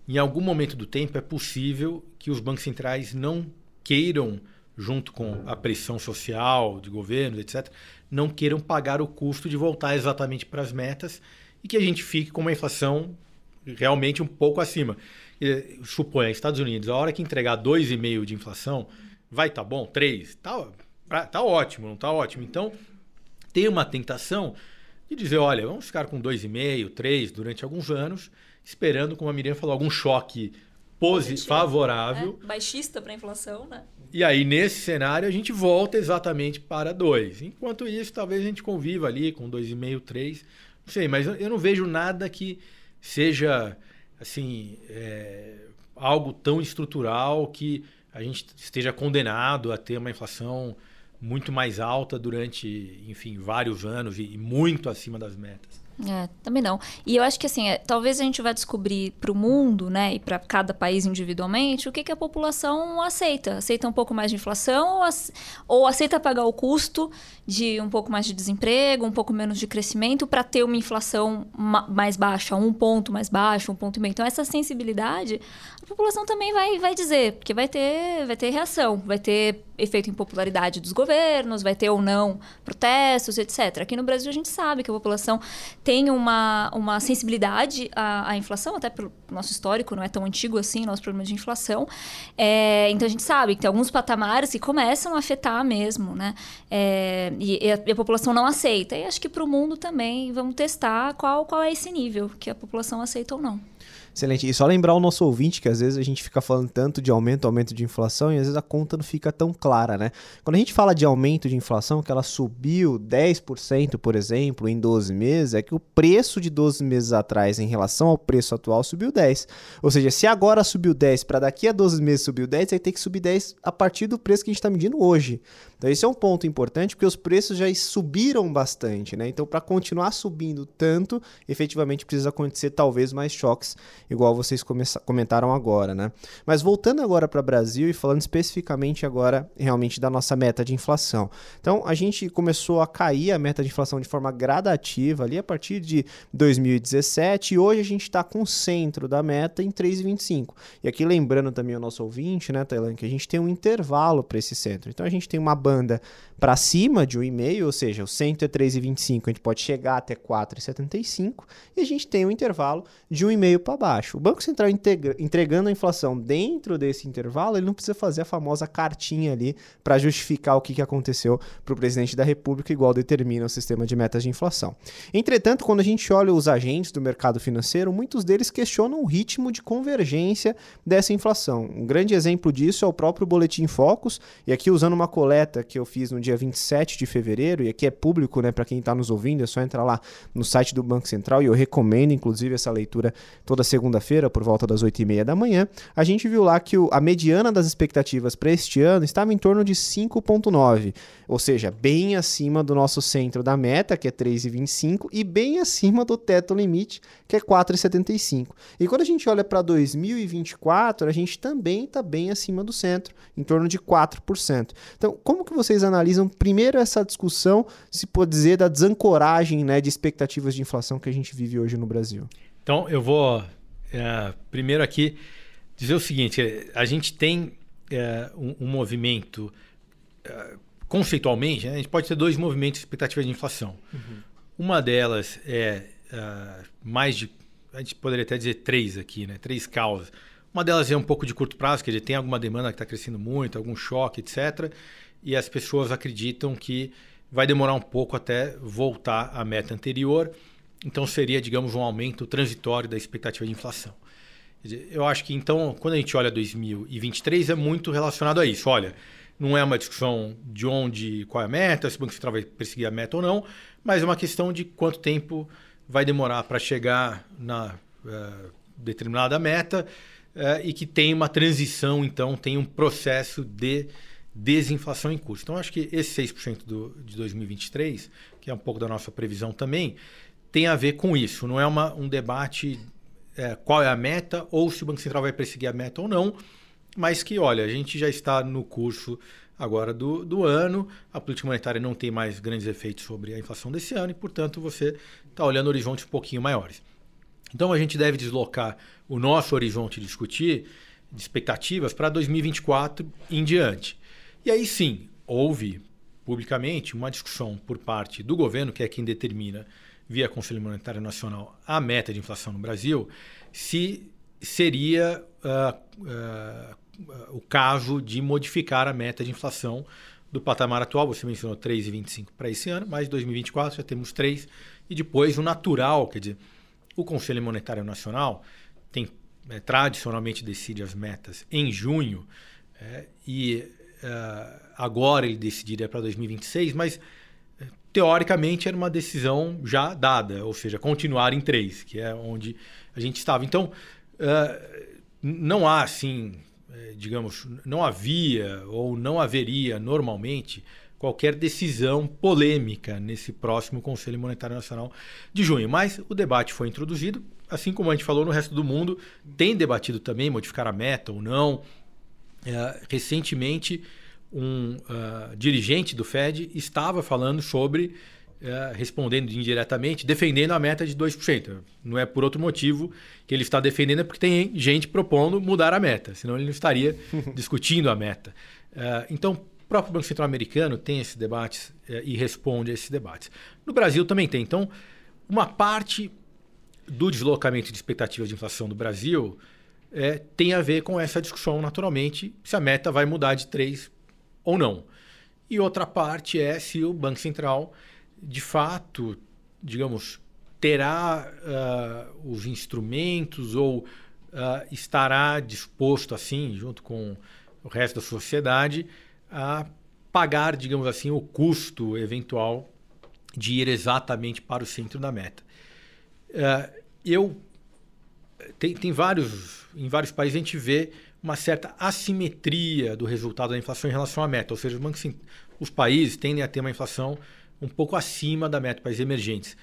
em algum momento do tempo é possível que os bancos centrais não queiram, junto com a pressão social de governos, etc., não queiram pagar o custo de voltar exatamente para as metas e que a gente fique com uma inflação realmente um pouco acima. Suponha, Estados Unidos, a hora que entregar 2,5% de inflação, vai estar tá bom? 3%? Tá, tá ótimo, não tá ótimo. Então, tem uma tentação de dizer, olha, vamos ficar com 2,5%, 3% durante alguns anos esperando, como a Miriam falou, algum choque positivo, favorável. É, baixista para a inflação, né? E aí, nesse cenário, a gente volta exatamente para 2. Enquanto isso, talvez a gente conviva ali com 2,5, 3. Não sei, mas eu não vejo nada que seja assim é, algo tão estrutural que a gente esteja condenado a ter uma inflação muito mais alta durante, enfim, vários anos e muito acima das metas. É, também não. E eu acho que assim, é, talvez a gente vai descobrir para o mundo, né, e para cada país individualmente, o que, que a população aceita. Aceita um pouco mais de inflação ou, ou aceita pagar o custo de um pouco mais de desemprego, um pouco menos de crescimento para ter uma inflação ma mais baixa, um ponto mais baixo, um ponto e meio. Então essa sensibilidade, a população também vai, vai dizer, porque vai ter, vai ter reação, vai ter efeito em popularidade dos governos, vai ter ou não protestos, etc. Aqui no Brasil a gente sabe que a população tem uma, uma sensibilidade à, à inflação, até pelo nosso histórico não é tão antigo assim, nosso problema de inflação. É, então a gente sabe que tem alguns patamares que começam a afetar mesmo, né? É, e, e, a, e, a, população não aceita. E acho que para o mundo também vamos testar qual, qual é esse nível que a população aceita ou não. Excelente. E só lembrar o nosso ouvinte que às vezes a gente fica falando tanto de aumento, aumento de inflação e às vezes a conta não fica tão clara, né? Quando a gente fala de aumento de inflação, que ela subiu 10%, por exemplo, em 12 meses, é que o preço de 12 meses atrás em relação ao preço atual subiu 10. Ou seja, se agora subiu 10 para daqui a 12 meses subiu 10, aí tem que subir 10 a partir do preço que a gente está medindo hoje. Então esse é um ponto importante porque os preços já subiram bastante, né? Então para continuar subindo tanto, efetivamente precisa acontecer talvez mais choques, igual vocês comentaram agora, né? Mas voltando agora para o Brasil e falando especificamente agora realmente da nossa meta de inflação. Então a gente começou a cair a meta de inflação de forma gradativa ali a partir de 2017 e hoje a gente está com o centro da meta em 3,25. E aqui lembrando também o nosso ouvinte, né, Tailan, que a gente tem um intervalo para esse centro. Então a gente tem uma banda para cima de 1,5, ou seja, o centro é 3,25, a gente pode chegar até 4,75 e a gente tem um intervalo de 1,5 para baixo. O Banco Central entregando a inflação dentro desse intervalo, ele não precisa fazer a famosa cartinha ali para justificar o que, que aconteceu para o presidente da República, igual determina o sistema de metas de inflação. Entretanto, quando a gente olha os agentes do mercado financeiro, muitos deles questionam o ritmo de convergência dessa inflação. Um grande exemplo disso é o próprio Boletim Focus, e aqui usando uma coleta que eu fiz no dia 27 de fevereiro, e aqui é público, né, para quem está nos ouvindo, é só entrar lá no site do Banco Central, e eu recomendo, inclusive, essa leitura toda segunda-feira, por volta das 8 e meia da manhã. A gente viu lá que o, a mediana das expectativas para este ano estava em torno de 5,9, ou seja, bem acima do nosso centro da meta, que é 3,25, e bem acima do teto limite, que é 4,75. E quando a gente olha para 2024, a gente também está bem acima do centro, em torno de 4%. Então, como que vocês analisam primeiro essa discussão, se pode dizer, da desancoragem né, de expectativas de inflação que a gente vive hoje no Brasil? Então, eu vou é, primeiro aqui dizer o seguinte: é, a gente tem é, um, um, movimento, é, conceitualmente, né, a gente pode ter dois movimentos de expectativa de inflação. Uhum. Uma delas é, é mais de, a gente poderia até dizer três aqui, né, três causas. Uma delas é um pouco de curto prazo, que ele tem alguma demanda que está crescendo muito, algum choque, etc. E as pessoas acreditam que vai demorar um pouco até voltar à meta anterior. Então seria, digamos, um aumento transitório da expectativa de inflação. Eu acho que então, quando a gente olha 2023, é muito relacionado a isso. Olha, não é uma discussão de onde, qual é a meta, se o Banco Central vai perseguir a meta ou não, mas é uma questão de quanto tempo vai demorar para chegar na uh, determinada meta uh, e que tem uma transição, então tem um processo de desinflação em curso. Então, acho que esse 6% do, de 2023, que é um pouco da nossa previsão também, tem a ver com isso. Não é uma, um debate é, qual é a meta ou se o Banco Central vai perseguir a meta ou não, mas que, olha, a gente já está no curso agora do, do ano, a política monetária não tem mais grandes efeitos sobre a inflação desse ano e, portanto, você está olhando horizontes um pouquinho maiores. Então, a gente deve deslocar o nosso horizonte de discutir de expectativas para 2024 em diante. E aí sim, houve publicamente uma discussão por parte do governo, que é quem determina, via Conselho Monetário Nacional, a meta de inflação no Brasil, se seria uh, uh, o caso de modificar a meta de inflação do patamar atual. Você mencionou 3,25 para esse ano, mas em 2024 já temos 3. E depois o natural, quer dizer, o Conselho Monetário Nacional tem é, tradicionalmente decide as metas em junho é, e agora ele decidiria para 2026, mas é, teoricamente era uma decisão já dada, ou seja, continuar em 3, que é onde a gente estava. Então, é, não há assim, digamos, não havia ou não haveria normalmente qualquer decisão polêmica nesse próximo Conselho Monetário Nacional de junho. Mas o debate foi introduzido, assim como a gente falou no resto do mundo, tem debatido também modificar a meta ou não. É, recentemente, um uh, dirigente do Fed estava falando sobre, uh, respondendo indiretamente, defendendo a meta de 2%. Não é por outro motivo que ele está defendendo, é porque tem gente propondo mudar a meta, senão ele não estaria discutindo a meta. Uh, então, próprio Banco Central americano tem esses debates é, e responde a esses debates. No Brasil também tem. Então, uma parte do deslocamento de expectativas de inflação do Brasil é, tem a ver com essa discussão, naturalmente, se a meta vai mudar de 3 ou não. E outra parte é se o Banco Central, de fato, digamos, terá uh, os instrumentos ou uh, estará disposto, assim, junto com o resto da sociedade, a pagar, digamos assim, o custo eventual de ir exatamente para o centro da meta. Uh, eu tem, tem vários em vários países a gente vê uma certa assimetria do resultado da inflação em relação à meta, ou seja, os, os países tendem a ter uma inflação um pouco acima da meta, países emergentes.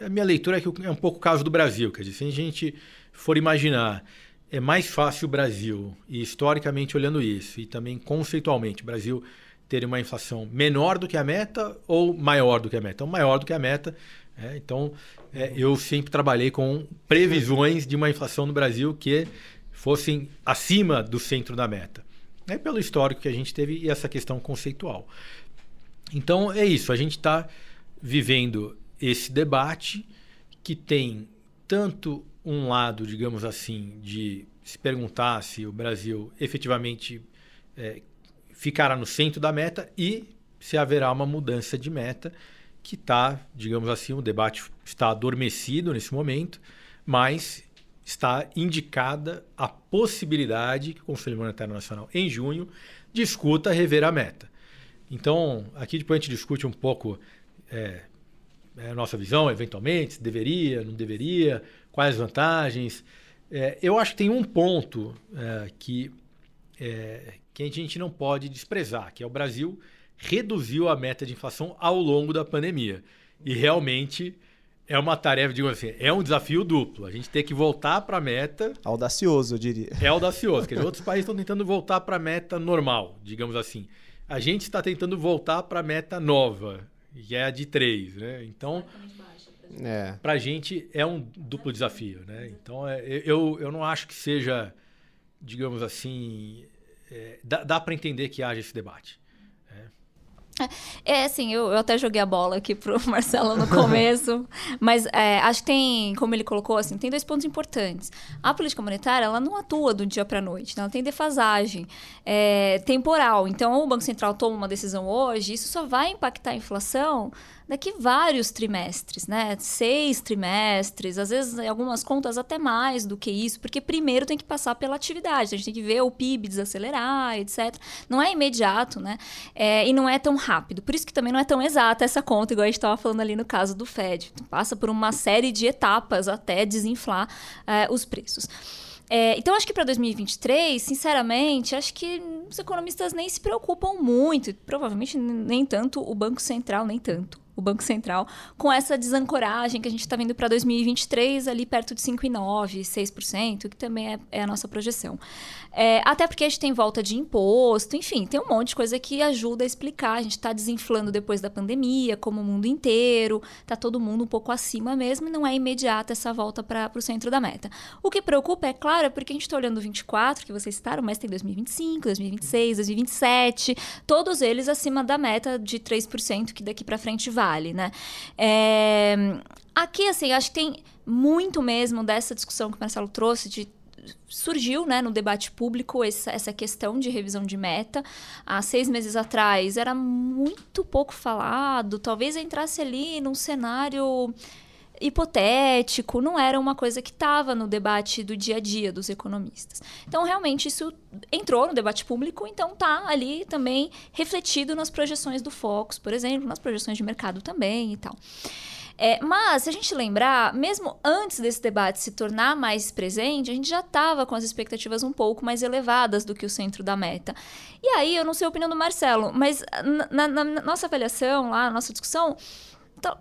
A minha leitura é que é um pouco o caso do Brasil, quer dizer, se a gente for imaginar, é mais fácil o Brasil, e historicamente olhando isso, e também conceitualmente, o Brasil ter uma inflação menor do que a meta ou maior do que a meta? Então, maior do que a meta. É, então, é, eu sempre trabalhei com previsões de uma inflação no Brasil que fossem acima do centro da meta. É pelo histórico que a gente teve e essa questão conceitual. Então, é isso. A gente está vivendo esse debate que tem tanto um lado, digamos assim, de se perguntar se o Brasil efetivamente é, ficará no centro da meta e se haverá uma mudança de meta que está, digamos assim, o debate está adormecido nesse momento, mas está indicada a possibilidade que o Conselho Monetário Nacional, em junho, discuta rever a meta. Então, aqui depois a gente discute um pouco é, é a nossa visão, eventualmente, se deveria, não deveria, quais as vantagens. É, eu acho que tem um ponto é, que é, que a gente não pode desprezar, que é o Brasil reduziu a meta de inflação ao longo da pandemia. E realmente é uma tarefa, digo assim, é um desafio duplo. A gente tem que voltar para a meta. Audacioso, eu diria. É audacioso. Quer dizer, outros países estão tentando voltar para a meta normal, digamos assim. A gente está tentando voltar para a meta nova, que é a de 3. Né? Então, é. para a gente é um duplo desafio. Né? Então, é, eu, eu não acho que seja, digamos assim, é, dá, dá para entender que haja esse debate. É, assim, eu, eu, até joguei a bola aqui pro Marcelo no começo, mas é, acho que tem, como ele colocou, assim, tem dois pontos importantes. A política monetária, ela não atua do dia para noite, né? ela tem defasagem é, temporal. Então, o Banco Central toma uma decisão hoje, isso só vai impactar a inflação daqui vários trimestres, né? Seis trimestres, às vezes algumas contas até mais do que isso, porque primeiro tem que passar pela atividade, a gente tem que ver o PIB desacelerar, etc. Não é imediato, né? É, e não é tão rápido. Por isso que também não é tão exata essa conta, igual a gente estava falando ali no caso do Fed. Passa por uma série de etapas até desinflar é, os preços. É, então, acho que para 2023, sinceramente, acho que os economistas nem se preocupam muito, provavelmente nem tanto o Banco Central, nem tanto o Banco Central, com essa desancoragem que a gente está vendo para 2023, ali perto de 5,9%, 6%, que também é, é a nossa projeção. É, até porque a gente tem volta de imposto, enfim, tem um monte de coisa que ajuda a explicar. A gente está desinflando depois da pandemia, como o mundo inteiro, está todo mundo um pouco acima mesmo, e não é imediata essa volta para o centro da meta. O que preocupa, é claro, é porque a gente está olhando 24, que vocês citaram, mas tem 2025, 2026, 2027, todos eles acima da meta de 3% que daqui para frente vale, né? É... Aqui, assim, acho que tem muito mesmo dessa discussão que o Marcelo trouxe de surgiu né, no debate público essa, essa questão de revisão de meta. Há seis meses atrás era muito pouco falado, talvez entrasse ali num cenário hipotético, não era uma coisa que estava no debate do dia a dia dos economistas. Então, realmente, isso entrou no debate público, então está ali também refletido nas projeções do Focus, por exemplo, nas projeções de mercado também e tal. É, mas, se a gente lembrar, mesmo antes desse debate se tornar mais presente, a gente já estava com as expectativas um pouco mais elevadas do que o centro da meta. E aí, eu não sei a opinião do Marcelo, mas na, na, na nossa avaliação, lá, nossa discussão, então,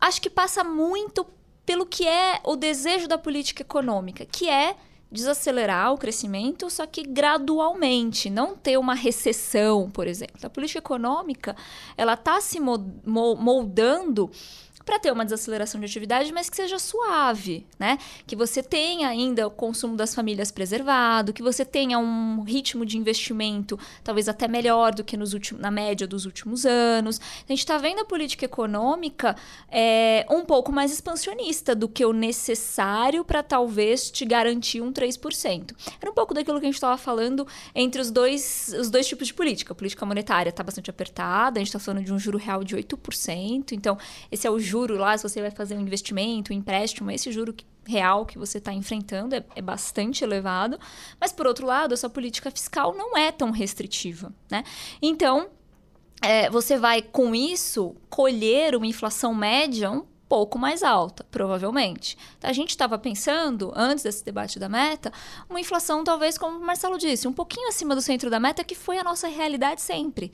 acho que passa muito pelo que é o desejo da política econômica, que é desacelerar o crescimento, só que gradualmente, não ter uma recessão, por exemplo. A política econômica, ela está se moldando para ter uma desaceleração de atividade, mas que seja suave, né? Que você tenha ainda o consumo das famílias preservado, que você tenha um ritmo de investimento talvez até melhor do que nos últimos, na média dos últimos anos. A gente está vendo a política econômica é, um pouco mais expansionista do que o necessário para talvez te garantir um 3%. Era um pouco daquilo que a gente estava falando entre os dois, os dois tipos de política. A política monetária está bastante apertada, a gente está falando de um juro real de 8%. Então, esse é o juro lá, se você vai fazer um investimento, um empréstimo, esse juro real que você está enfrentando é, é, bastante elevado. Mas, por outro lado, essa política fiscal não é tão restritiva. Né? Então, é, você vai, com isso, colher uma inflação média um pouco mais alta, provavelmente. A gente estava pensando, antes desse debate da meta, uma inflação talvez, como o Marcelo disse, um pouquinho acima do centro da meta, que foi a nossa realidade sempre.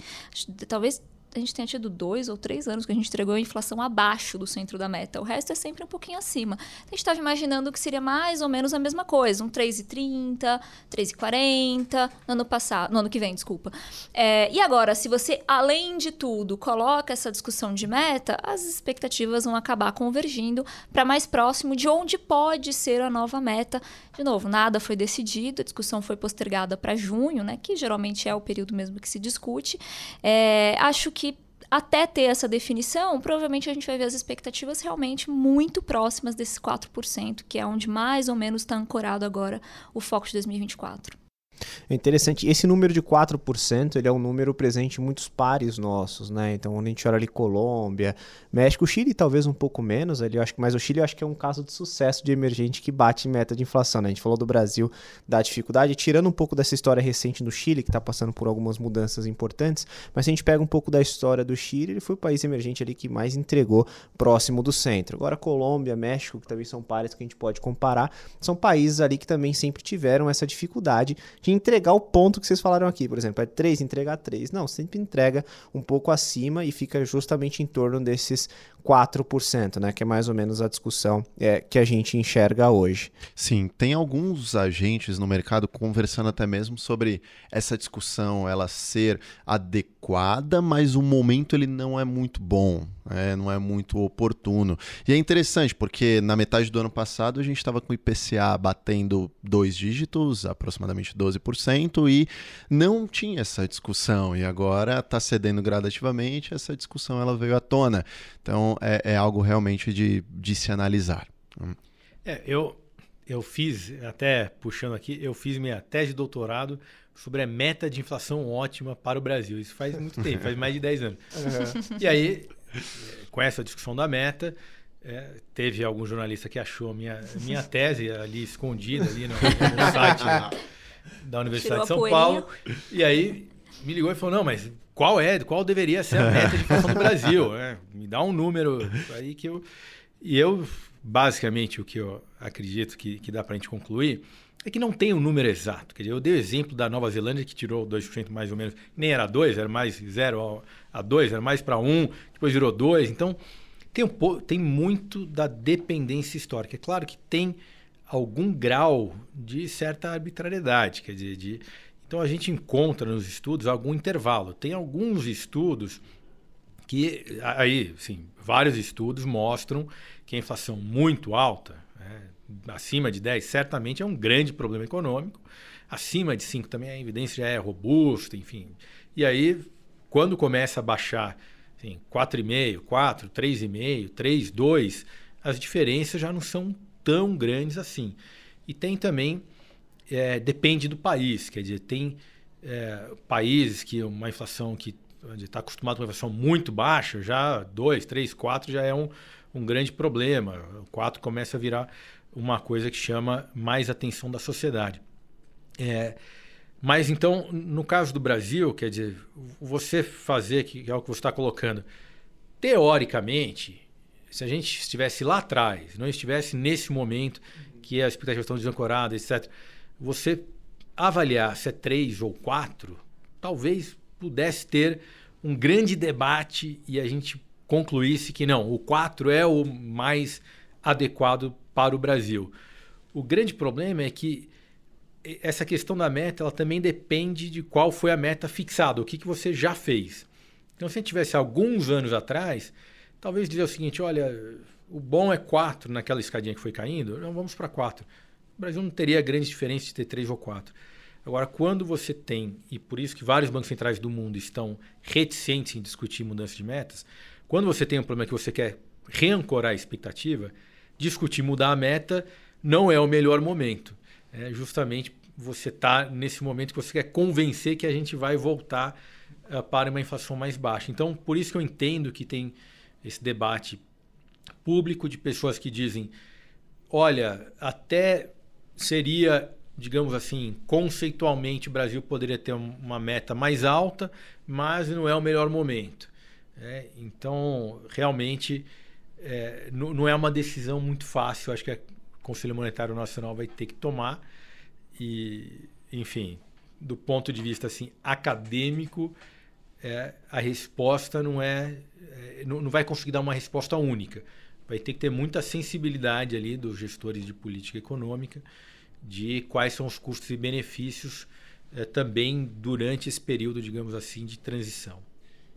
Talvez a gente tenha tido dois ou três anos que a gente entregou a inflação abaixo do centro da meta. O resto é sempre um pouquinho acima. A gente estava imaginando que seria mais ou menos a mesma coisa, um 3,30, 3,40 no ano passado, no ano que vem, desculpa. É, e agora, se você, além de tudo, coloca essa discussão de meta, as expectativas vão acabar convergindo para mais próximo de onde pode ser a nova meta. De novo, nada foi decidido, a discussão foi postergada para junho, né, que geralmente é o período mesmo que se discute. É, acho que até ter essa definição, provavelmente a gente vai ver as expectativas realmente muito próximas desses 4%, que é onde mais ou menos está ancorado agora o foco de 2024. É interessante, esse número de 4%, ele é um número presente em muitos pares nossos, né? Então, quando a gente olha ali Colômbia, México, Chile talvez um pouco menos ali, eu acho que, mas o Chile eu acho que é um caso de sucesso de emergente que bate meta de inflação, né? A gente falou do Brasil, da dificuldade, tirando um pouco dessa história recente do Chile, que está passando por algumas mudanças importantes, mas se a gente pega um pouco da história do Chile, ele foi o país emergente ali que mais entregou próximo do centro. Agora, Colômbia, México, que também são pares que a gente pode comparar, são países ali que também sempre tiveram essa dificuldade de entregar o ponto que vocês falaram aqui. Por exemplo, é 3, entregar 3. Não, sempre entrega um pouco acima e fica justamente em torno desses 4%, né? Que é mais ou menos a discussão é, que a gente enxerga hoje. Sim, tem alguns agentes no mercado conversando até mesmo sobre essa discussão, ela ser adequada, mas o momento ele não é muito bom, né? não é muito oportuno. E é interessante, porque na metade do ano passado a gente estava com o IPCA batendo dois dígitos, aproximadamente 12%, e não tinha essa discussão. E agora está cedendo gradativamente, essa discussão ela veio à tona. Então, é, é algo realmente de, de se analisar. É, eu, eu fiz, até puxando aqui, eu fiz minha tese de doutorado sobre a meta de inflação ótima para o Brasil. Isso faz muito tempo, faz mais de 10 anos. Uhum. E aí, com essa discussão da meta, é, teve algum jornalista que achou minha, minha tese ali escondida ali no, no site da Universidade de São Paulo. E aí me ligou e falou: não, mas qual é, qual deveria ser a meta de inflação do Brasil? É, me dá um número aí que eu. E eu, basicamente, o que eu acredito que, que dá para a gente concluir é que não tem um número exato. Quer dizer, eu dei o exemplo da Nova Zelândia, que tirou 2% mais ou menos, nem era 2, era mais 0 a 2, era mais para 1, depois virou 2. Então, tem, um, tem muito da dependência histórica. É claro que tem algum grau de certa arbitrariedade, quer dizer, de, então a gente encontra nos estudos algum intervalo. Tem alguns estudos que aí, sim, vários estudos mostram que a inflação muito alta, né, acima de 10, certamente é um grande problema econômico. Acima de 5 também a evidência já é robusta, enfim. E aí, quando começa a baixar assim, 4,5, 4, 3,5, 3, 2, as diferenças já não são tão grandes assim. E tem também é, depende do país. Quer dizer, tem é, países que uma inflação que está acostumado com uma inflação muito baixa, já 2, 3, 4 já é um, um grande problema. O 4 começa a virar uma coisa que chama mais atenção da sociedade. É, mas então, no caso do Brasil, quer dizer, você fazer, que é o que você está colocando, teoricamente, se a gente estivesse lá atrás, não estivesse nesse momento que as expectativas estão desancoradas, etc., você avaliar se é três ou quatro, talvez pudesse ter um grande debate e a gente concluísse que não, o 4 é o mais adequado para o Brasil. O grande problema é que essa questão da meta ela também depende de qual foi a meta fixada, o que, que você já fez. Então, se a gente tivesse alguns anos atrás, talvez dizer o seguinte: olha, o bom é 4 naquela escadinha que foi caindo, então vamos para 4. O Brasil não teria grande diferença de ter 3 ou 4. Agora, quando você tem, e por isso que vários bancos centrais do mundo estão reticentes em discutir mudança de metas, quando você tem um problema que você quer reancorar a expectativa, discutir mudar a meta não é o melhor momento. É justamente você está nesse momento que você quer convencer que a gente vai voltar uh, para uma inflação mais baixa. Então, por isso que eu entendo que tem esse debate público de pessoas que dizem: olha, até seria digamos assim, conceitualmente o Brasil poderia ter uma meta mais alta, mas não é o melhor momento. É, então, realmente, é, não é uma decisão muito fácil. Acho que o Conselho Monetário Nacional vai ter que tomar. E, enfim, do ponto de vista assim acadêmico, é, a resposta não é, é não, não vai conseguir dar uma resposta única. Vai ter que ter muita sensibilidade ali dos gestores de política econômica de quais são os custos e benefícios eh, também durante esse período, digamos assim, de transição.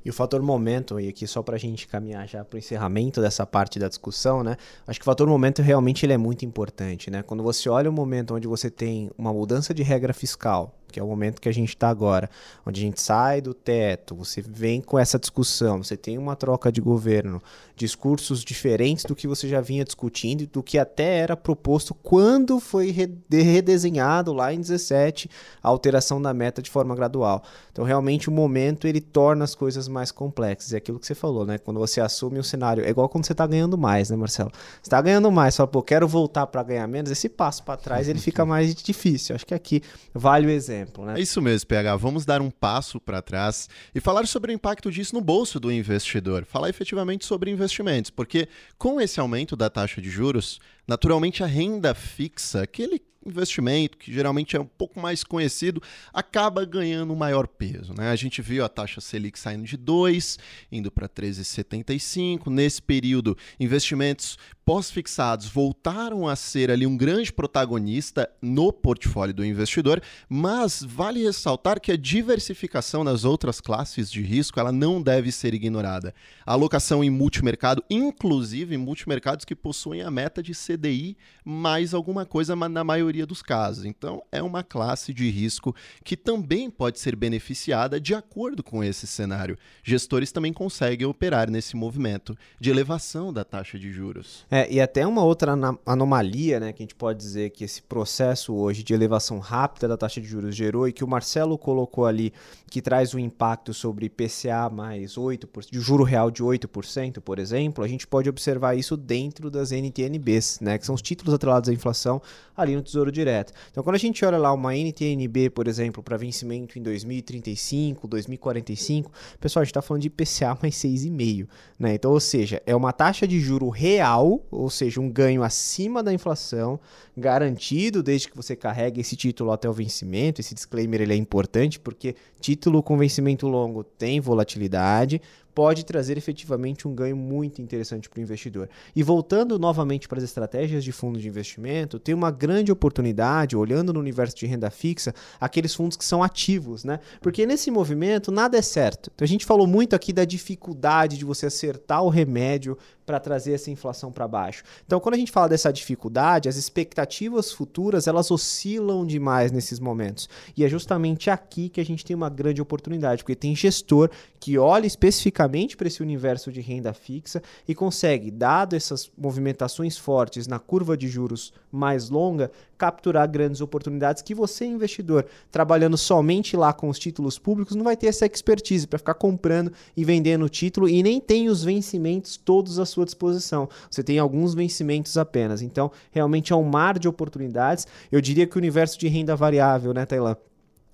E o fator momento, e aqui só para a gente caminhar já para o encerramento dessa parte da discussão, né? Acho que o fator momento realmente ele é muito importante, né? Quando você olha o momento onde você tem uma mudança de regra fiscal, que é o momento que a gente está agora, onde a gente sai do teto, você vem com essa discussão, você tem uma troca de governo, discursos diferentes do que você já vinha discutindo e do que até era proposto quando foi redesenhado lá em 17 a alteração da meta de forma gradual. Então, realmente, o momento ele torna as coisas mais complexas. É aquilo que você falou, né? Quando você assume um cenário, é igual quando você está ganhando mais, né, Marcelo? Você está ganhando mais, fala, pô, quero voltar para ganhar menos, esse passo para trás ele fica mais difícil. Acho que aqui vale o exemplo exemplo. Né? É isso mesmo, PH. Vamos dar um passo para trás e falar sobre o impacto disso no bolso do investidor. Falar efetivamente sobre investimentos, porque com esse aumento da taxa de juros, naturalmente a renda fixa, aquele investimento, que geralmente é um pouco mais conhecido, acaba ganhando um maior peso. Né? A gente viu a taxa Selic saindo de 2, indo para 13,75. Nesse período, investimentos pós-fixados voltaram a ser ali um grande protagonista no portfólio do investidor, mas vale ressaltar que a diversificação nas outras classes de risco ela não deve ser ignorada. A alocação em multimercado, inclusive em multimercados que possuem a meta de CDI mais alguma coisa na maioria dos casos. Então, é uma classe de risco que também pode ser beneficiada de acordo com esse cenário. Gestores também conseguem operar nesse movimento de elevação da taxa de juros. É, e até uma outra anomalia, né, que a gente pode dizer que esse processo hoje de elevação rápida da taxa de juros gerou e que o Marcelo colocou ali, que traz um impacto sobre IPCA mais 8%, de juro real de 8%, por exemplo, a gente pode observar isso dentro das NTNBs, né, que são os títulos atrelados à inflação ali no Tesouro Direto. Então, quando a gente olha lá uma NTNB, por exemplo, para vencimento em 2035, 2045, pessoal, a gente está falando de IPCA mais 6,5. Né? Então, ou seja, é uma taxa de juro real, ou seja, um ganho acima da inflação, garantido desde que você carregue esse título até o vencimento. Esse disclaimer ele é importante porque título com vencimento longo tem volatilidade, pode trazer efetivamente um ganho muito interessante para o investidor. E voltando novamente para as estratégias de fundos de investimento, tem uma grande oportunidade, olhando no universo de renda fixa, aqueles fundos que são ativos, né? Porque nesse movimento nada é certo. Então a gente falou muito aqui da dificuldade de você acertar o remédio para trazer essa inflação para baixo. Então, quando a gente fala dessa dificuldade, as expectativas futuras elas oscilam demais nesses momentos. E é justamente aqui que a gente tem uma grande oportunidade, porque tem gestor que olha especificamente para esse universo de renda fixa e consegue, dado essas movimentações fortes na curva de juros mais longa, capturar grandes oportunidades que você, investidor, trabalhando somente lá com os títulos públicos, não vai ter essa expertise para ficar comprando e vendendo o título e nem tem os vencimentos todos à sua disposição. Você tem alguns vencimentos apenas. Então, realmente é um mar de oportunidades. Eu diria que o universo de renda variável, né, Tailã?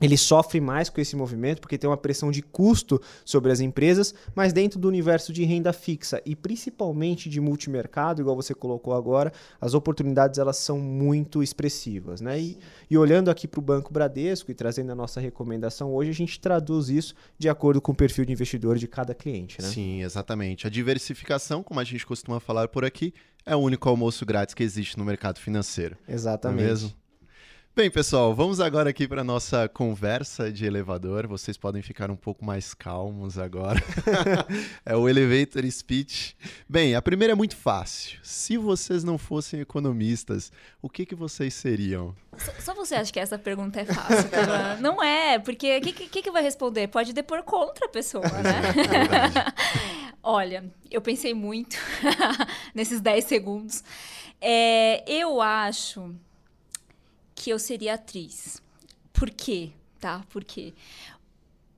Ele sofre mais com esse movimento porque tem uma pressão de custo sobre as empresas, mas dentro do universo de renda fixa e principalmente de multimercado, igual você colocou agora, as oportunidades elas são muito expressivas, né? E, e olhando aqui para o Banco Bradesco e trazendo a nossa recomendação hoje, a gente traduz isso de acordo com o perfil de investidor de cada cliente, né? Sim, exatamente. A diversificação, como a gente costuma falar por aqui, é o único almoço grátis que existe no mercado financeiro. Exatamente. Não é mesmo? Bem, pessoal, vamos agora aqui para nossa conversa de elevador. Vocês podem ficar um pouco mais calmos agora. é o elevator speech. Bem, a primeira é muito fácil. Se vocês não fossem economistas, o que, que vocês seriam? Só, só você acha que essa pergunta é fácil, tá? Não é, porque o que, que, que vai responder? Pode depor contra a pessoa, né? É Olha, eu pensei muito nesses 10 segundos. É, eu acho que eu seria atriz. Por quê? Tá? Por quê?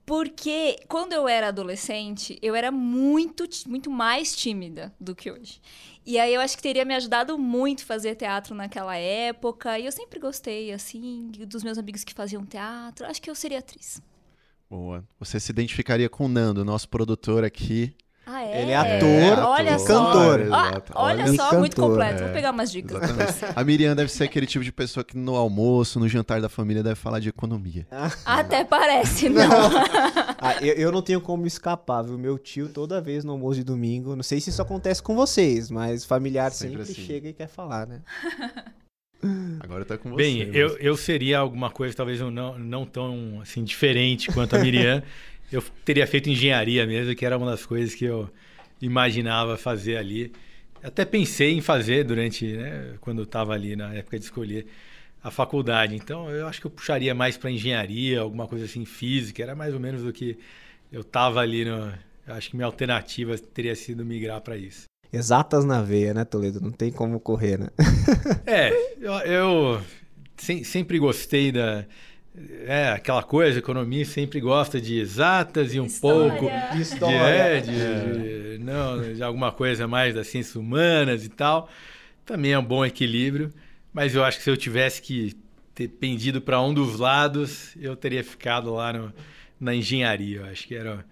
Porque quando eu era adolescente, eu era muito, muito mais tímida do que hoje. E aí eu acho que teria me ajudado muito fazer teatro naquela época. E eu sempre gostei, assim, dos meus amigos que faziam teatro. Acho que eu seria atriz. Boa. Você se identificaria com o Nando, nosso produtor aqui. Ah, é? Ele é ator, é, olha e cantor. Ah, olha, olha só, muito completo. É, Vou pegar umas dicas. A Miriam deve ser aquele tipo de pessoa que no almoço, no jantar da família, deve falar de economia. Até parece, não. ah, eu, eu, não tenho como escapar, viu? Meu tio, toda vez no almoço de domingo, não sei se isso acontece com vocês, mas familiar sempre, sempre assim. chega e quer falar, né? Agora tá com você. Bem, mas... eu, eu seria alguma coisa talvez não, não tão assim, diferente quanto a Miriam. eu teria feito engenharia mesmo, que era uma das coisas que eu imaginava fazer ali. Até pensei em fazer durante, né, quando eu estava ali na época de escolher a faculdade. Então, eu acho que eu puxaria mais para engenharia, alguma coisa assim, física. Era mais ou menos do que eu estava ali. No, acho que minha alternativa teria sido migrar para isso. Exatas na veia, né, Toledo? Não tem como correr, né? é, eu, eu sempre gostei da é, aquela coisa, economia sempre gosta de exatas e um História. pouco de, história. É, de, de, não, de alguma coisa mais das ciências humanas e tal. Também é um bom equilíbrio, mas eu acho que se eu tivesse que ter pendido para um dos lados, eu teria ficado lá no, na engenharia. Eu acho que era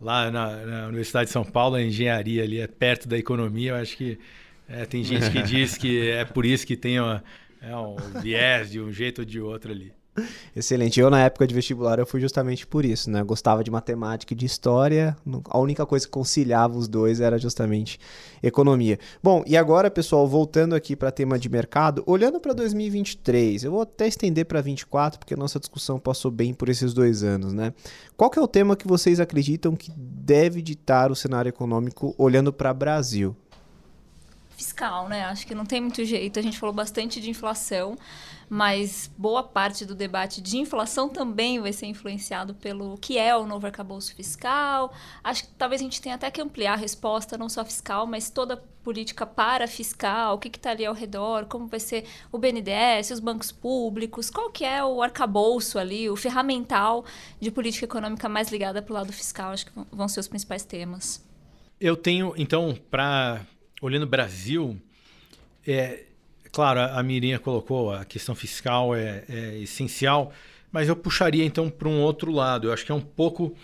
lá na, na, Universidade de São Paulo, a engenharia ali é perto da economia. Eu acho que é, tem gente que diz que é por isso que tem uma, é, um viés de um jeito ou de outro ali. Excelente. Eu, na época de vestibular, eu fui justamente por isso, né? Eu gostava de matemática e de história. A única coisa que conciliava os dois era justamente economia. Bom, e agora, pessoal, voltando aqui para tema de mercado, olhando para 2023, eu vou até estender para 2024, porque a nossa discussão passou bem por esses dois anos, né? Qual que é o tema que vocês acreditam que deve ditar o cenário econômico olhando para Brasil? Fiscal, né? Acho que não tem muito jeito. A gente falou bastante de inflação mas boa parte do debate de inflação também vai ser influenciado pelo que é o novo arcabouço fiscal. Acho que talvez a gente tenha até que ampliar a resposta, não só fiscal, mas toda a política para fiscal, o que está ali ao redor, como vai ser o BNDES, os bancos públicos, qual que é o arcabouço ali, o ferramental de política econômica mais ligada para o lado fiscal, acho que vão ser os principais temas. Eu tenho, então, para olhando o Brasil, é, Claro, a Mirinha colocou a questão fiscal é, é essencial, mas eu puxaria então para um outro lado. Eu acho que é um pouco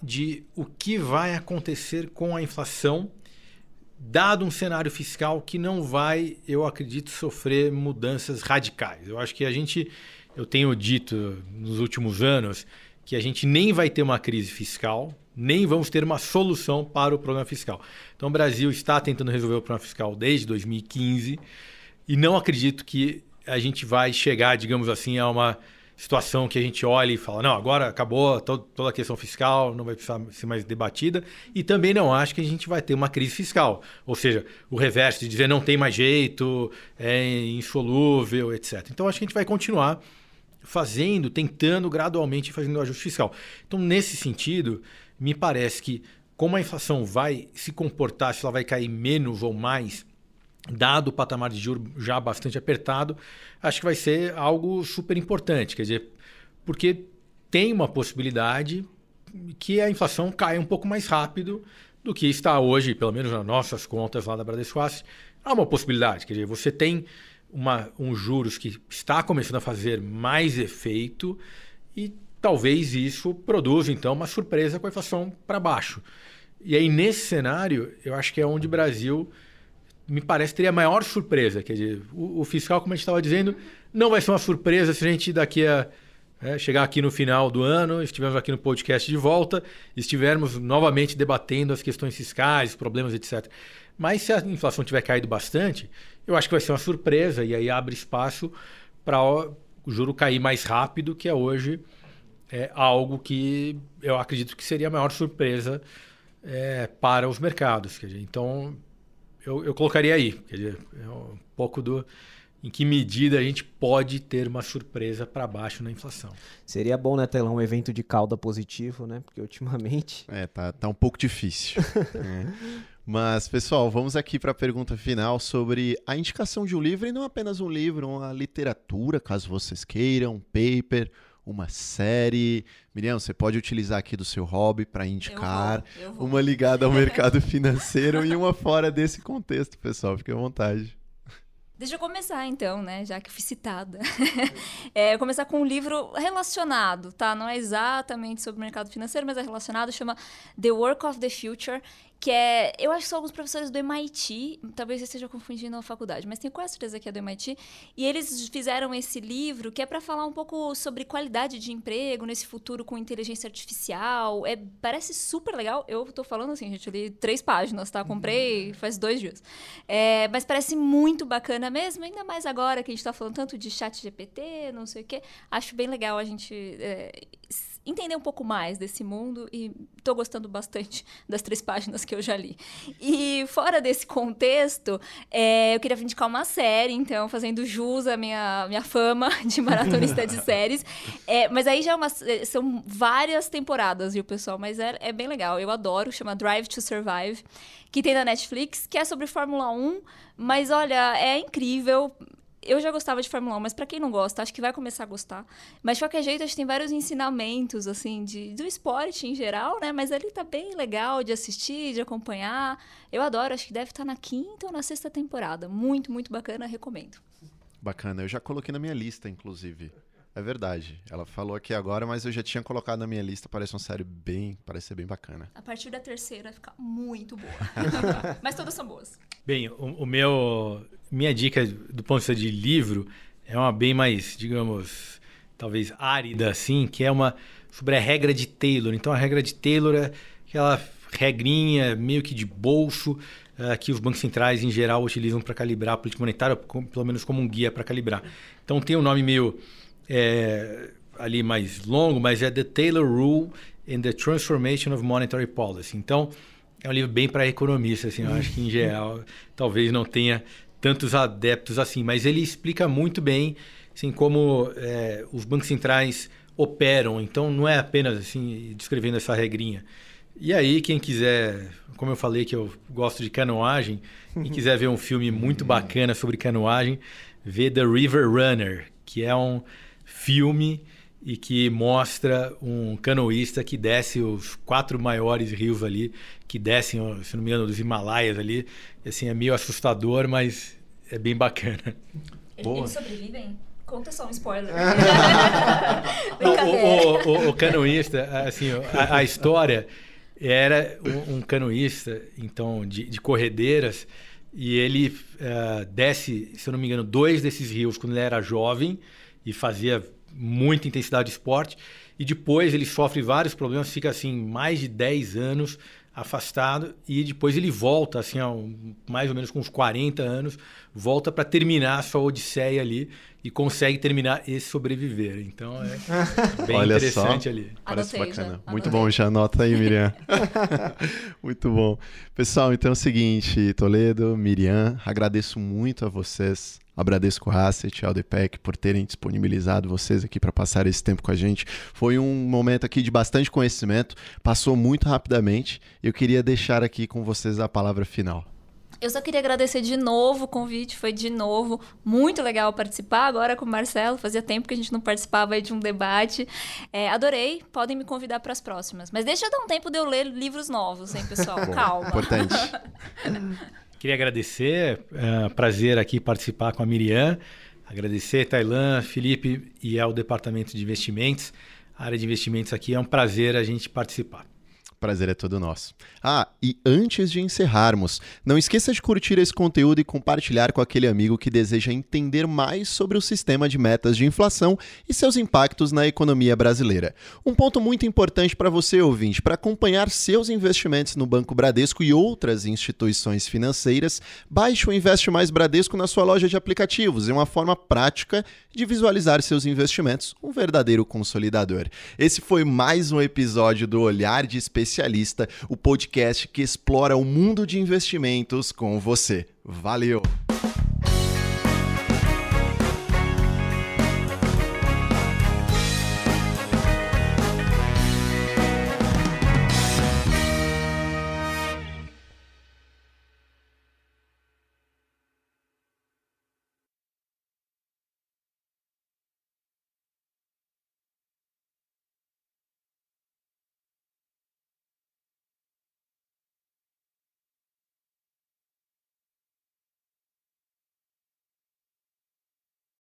de o que vai acontecer com a inflação, dado um cenário fiscal que não vai, eu acredito, sofrer mudanças radicais. Eu acho que a gente, eu tenho dito nos últimos anos que a gente nem vai ter uma crise fiscal, nem vamos ter uma solução para o problema fiscal. Então o Brasil está tentando resolver o problema fiscal desde 2015 e não acredito que a gente vai chegar, digamos assim, a uma situação que a gente olha e fala, não, agora acabou toda a questão fiscal, não vai precisar ser mais debatida. E também não acho que a gente vai ter uma crise fiscal. Ou seja, o reverso de dizer não tem mais jeito, é insolúvel, etc. Então acho que a gente vai continuar fazendo, tentando gradualmente fazendo o ajuste fiscal. Então, nesse sentido, me parece que como a inflação vai se comportar, se ela vai cair menos ou mais, dado o patamar de juros já bastante apertado, acho que vai ser algo super importante. Quer dizer, porque tem uma possibilidade que a inflação caia um pouco mais rápido do que está hoje, pelo menos nas nossas contas lá da Bradesco Asset. Há uma possibilidade, quer dizer, você tem uma, um juros que está começando a fazer mais efeito e talvez isso produza então uma surpresa com a inflação para baixo. E aí nesse cenário, eu acho que é onde o Brasil me parece, teria a maior surpresa. Quer dizer, o, o fiscal, como a gente estava dizendo, não vai ser uma surpresa se a gente daqui a é, chegar aqui no final do ano, estivermos aqui no podcast de volta, estivermos novamente debatendo as questões fiscais, problemas, etc. Mas se a inflação tiver caído bastante, eu acho que vai ser uma surpresa e aí abre espaço para o juro cair mais rápido, que é hoje é algo que eu acredito que seria a maior surpresa é, para os mercados. Quer dizer, então, eu, eu colocaria aí. Quer dizer, é um pouco do em que medida a gente pode ter uma surpresa para baixo na inflação. Seria bom, né, Telão, um evento de cauda positivo, né? Porque ultimamente. É, tá, tá um pouco difícil. é. Mas, pessoal, vamos aqui para a pergunta final sobre a indicação de um livro, e não apenas um livro, uma literatura, caso vocês queiram, um paper, uma série. Miriam, você pode utilizar aqui do seu hobby para indicar eu vou, eu vou. uma ligada ao mercado financeiro e uma fora desse contexto, pessoal. Fique à vontade. Deixa eu começar então, né? Já que fui citada. é, começar com um livro relacionado, tá? Não é exatamente sobre o mercado financeiro, mas é relacionado. Chama The Work of the Future que é. Eu acho que são alguns professores do MIT, talvez eu esteja confundindo a faculdade, mas tenho quase certeza que é do MIT. E eles fizeram esse livro que é para falar um pouco sobre qualidade de emprego nesse futuro com inteligência artificial. É, parece super legal. Eu tô falando assim, gente, eu li três páginas, tá? Comprei faz dois dias. É, mas parece muito bacana mesmo, ainda mais agora que a gente tá falando tanto de chat GPT, não sei o quê. Acho bem legal a gente. É, entender um pouco mais desse mundo e estou gostando bastante das três páginas que eu já li. E fora desse contexto, é, eu queria indicar uma série, então, fazendo jus à minha, minha fama de maratonista de séries. É, mas aí já é uma, é, são várias temporadas, viu, pessoal? Mas é, é bem legal. Eu adoro, chama Drive to Survive, que tem na Netflix, que é sobre Fórmula 1. Mas olha, é incrível eu já gostava de Fórmula 1, mas para quem não gosta, acho que vai começar a gostar. Mas de qualquer jeito, a gente tem vários ensinamentos, assim, de, do esporte em geral, né? Mas ali tá bem legal de assistir, de acompanhar. Eu adoro, acho que deve estar tá na quinta ou na sexta temporada. Muito, muito bacana, recomendo. Bacana, eu já coloquei na minha lista, inclusive. É verdade. Ela falou aqui agora, mas eu já tinha colocado na minha lista. Parece uma série bem. Parece ser bem bacana. A partir da terceira vai ficar muito boa. mas todas são boas. Bem, o, o, meu. Minha dica do ponto de vista de livro é uma bem mais, digamos, talvez árida, assim, que é uma. sobre a regra de Taylor. Então a regra de Taylor é aquela regrinha meio que de bolso uh, que os bancos centrais em geral utilizam para calibrar a política monetária, pelo menos como um guia para calibrar. Então tem um nome meio é, ali mais longo, mas é The Taylor Rule and the Transformation of Monetary Policy. Então, é um livro bem para economista, assim, eu acho que em geral talvez não tenha tantos adeptos assim, mas ele explica muito bem assim, como é, os bancos centrais operam, então não é apenas assim descrevendo essa regrinha. E aí, quem quiser, como eu falei que eu gosto de canoagem, quem quiser ver um filme muito bacana sobre canoagem, vê The River Runner, que é um filme e que mostra um canoísta que desce os quatro maiores rios ali, que descem, se não me engano, dos Himalaias ali. Assim, é meio assustador, mas é bem bacana. Eles sobrevivem? Conta só um spoiler. não, o, o, o, canoísta, assim, a, a história era um, um, canoísta, então, de, de corredeiras, e ele uh, desce, se eu não me engano, dois desses rios quando ele era jovem, e fazia muita intensidade de esporte. E depois ele sofre vários problemas, fica assim mais de 10 anos afastado e depois ele volta, assim, mais ou menos com uns 40 anos, volta para terminar a sua odisseia ali e consegue terminar e sobreviver. Então é bem Olha interessante só. ali. Parece Anotei, bacana. Já. Muito bom, já anota aí, Miriam. muito bom. Pessoal, então é o seguinte, Toledo, Miriam, agradeço muito a vocês a Bradesco Asset e a Aldepec por terem disponibilizado vocês aqui para passar esse tempo com a gente. Foi um momento aqui de bastante conhecimento, passou muito rapidamente. Eu queria deixar aqui com vocês a palavra final. Eu só queria agradecer de novo o convite, foi de novo muito legal participar agora com o Marcelo. Fazia tempo que a gente não participava de um debate. É, adorei, podem me convidar para as próximas. Mas deixa eu dar um tempo de eu ler livros novos, hein, pessoal? Bom, Calma. Importante. Queria agradecer, é prazer aqui participar com a Miriam, agradecer Tailã, Felipe e ao Departamento de Investimentos. A área de investimentos aqui é um prazer a gente participar. Prazer é todo nosso. Ah, e antes de encerrarmos, não esqueça de curtir esse conteúdo e compartilhar com aquele amigo que deseja entender mais sobre o sistema de metas de inflação e seus impactos na economia brasileira. Um ponto muito importante para você, ouvinte, para acompanhar seus investimentos no Banco Bradesco e outras instituições financeiras, baixe o Investe Mais Bradesco na sua loja de aplicativos. É uma forma prática de visualizar seus investimentos, um verdadeiro consolidador. Esse foi mais um episódio do Olhar de Especialista, o podcast que explora o mundo de investimentos com você. Valeu!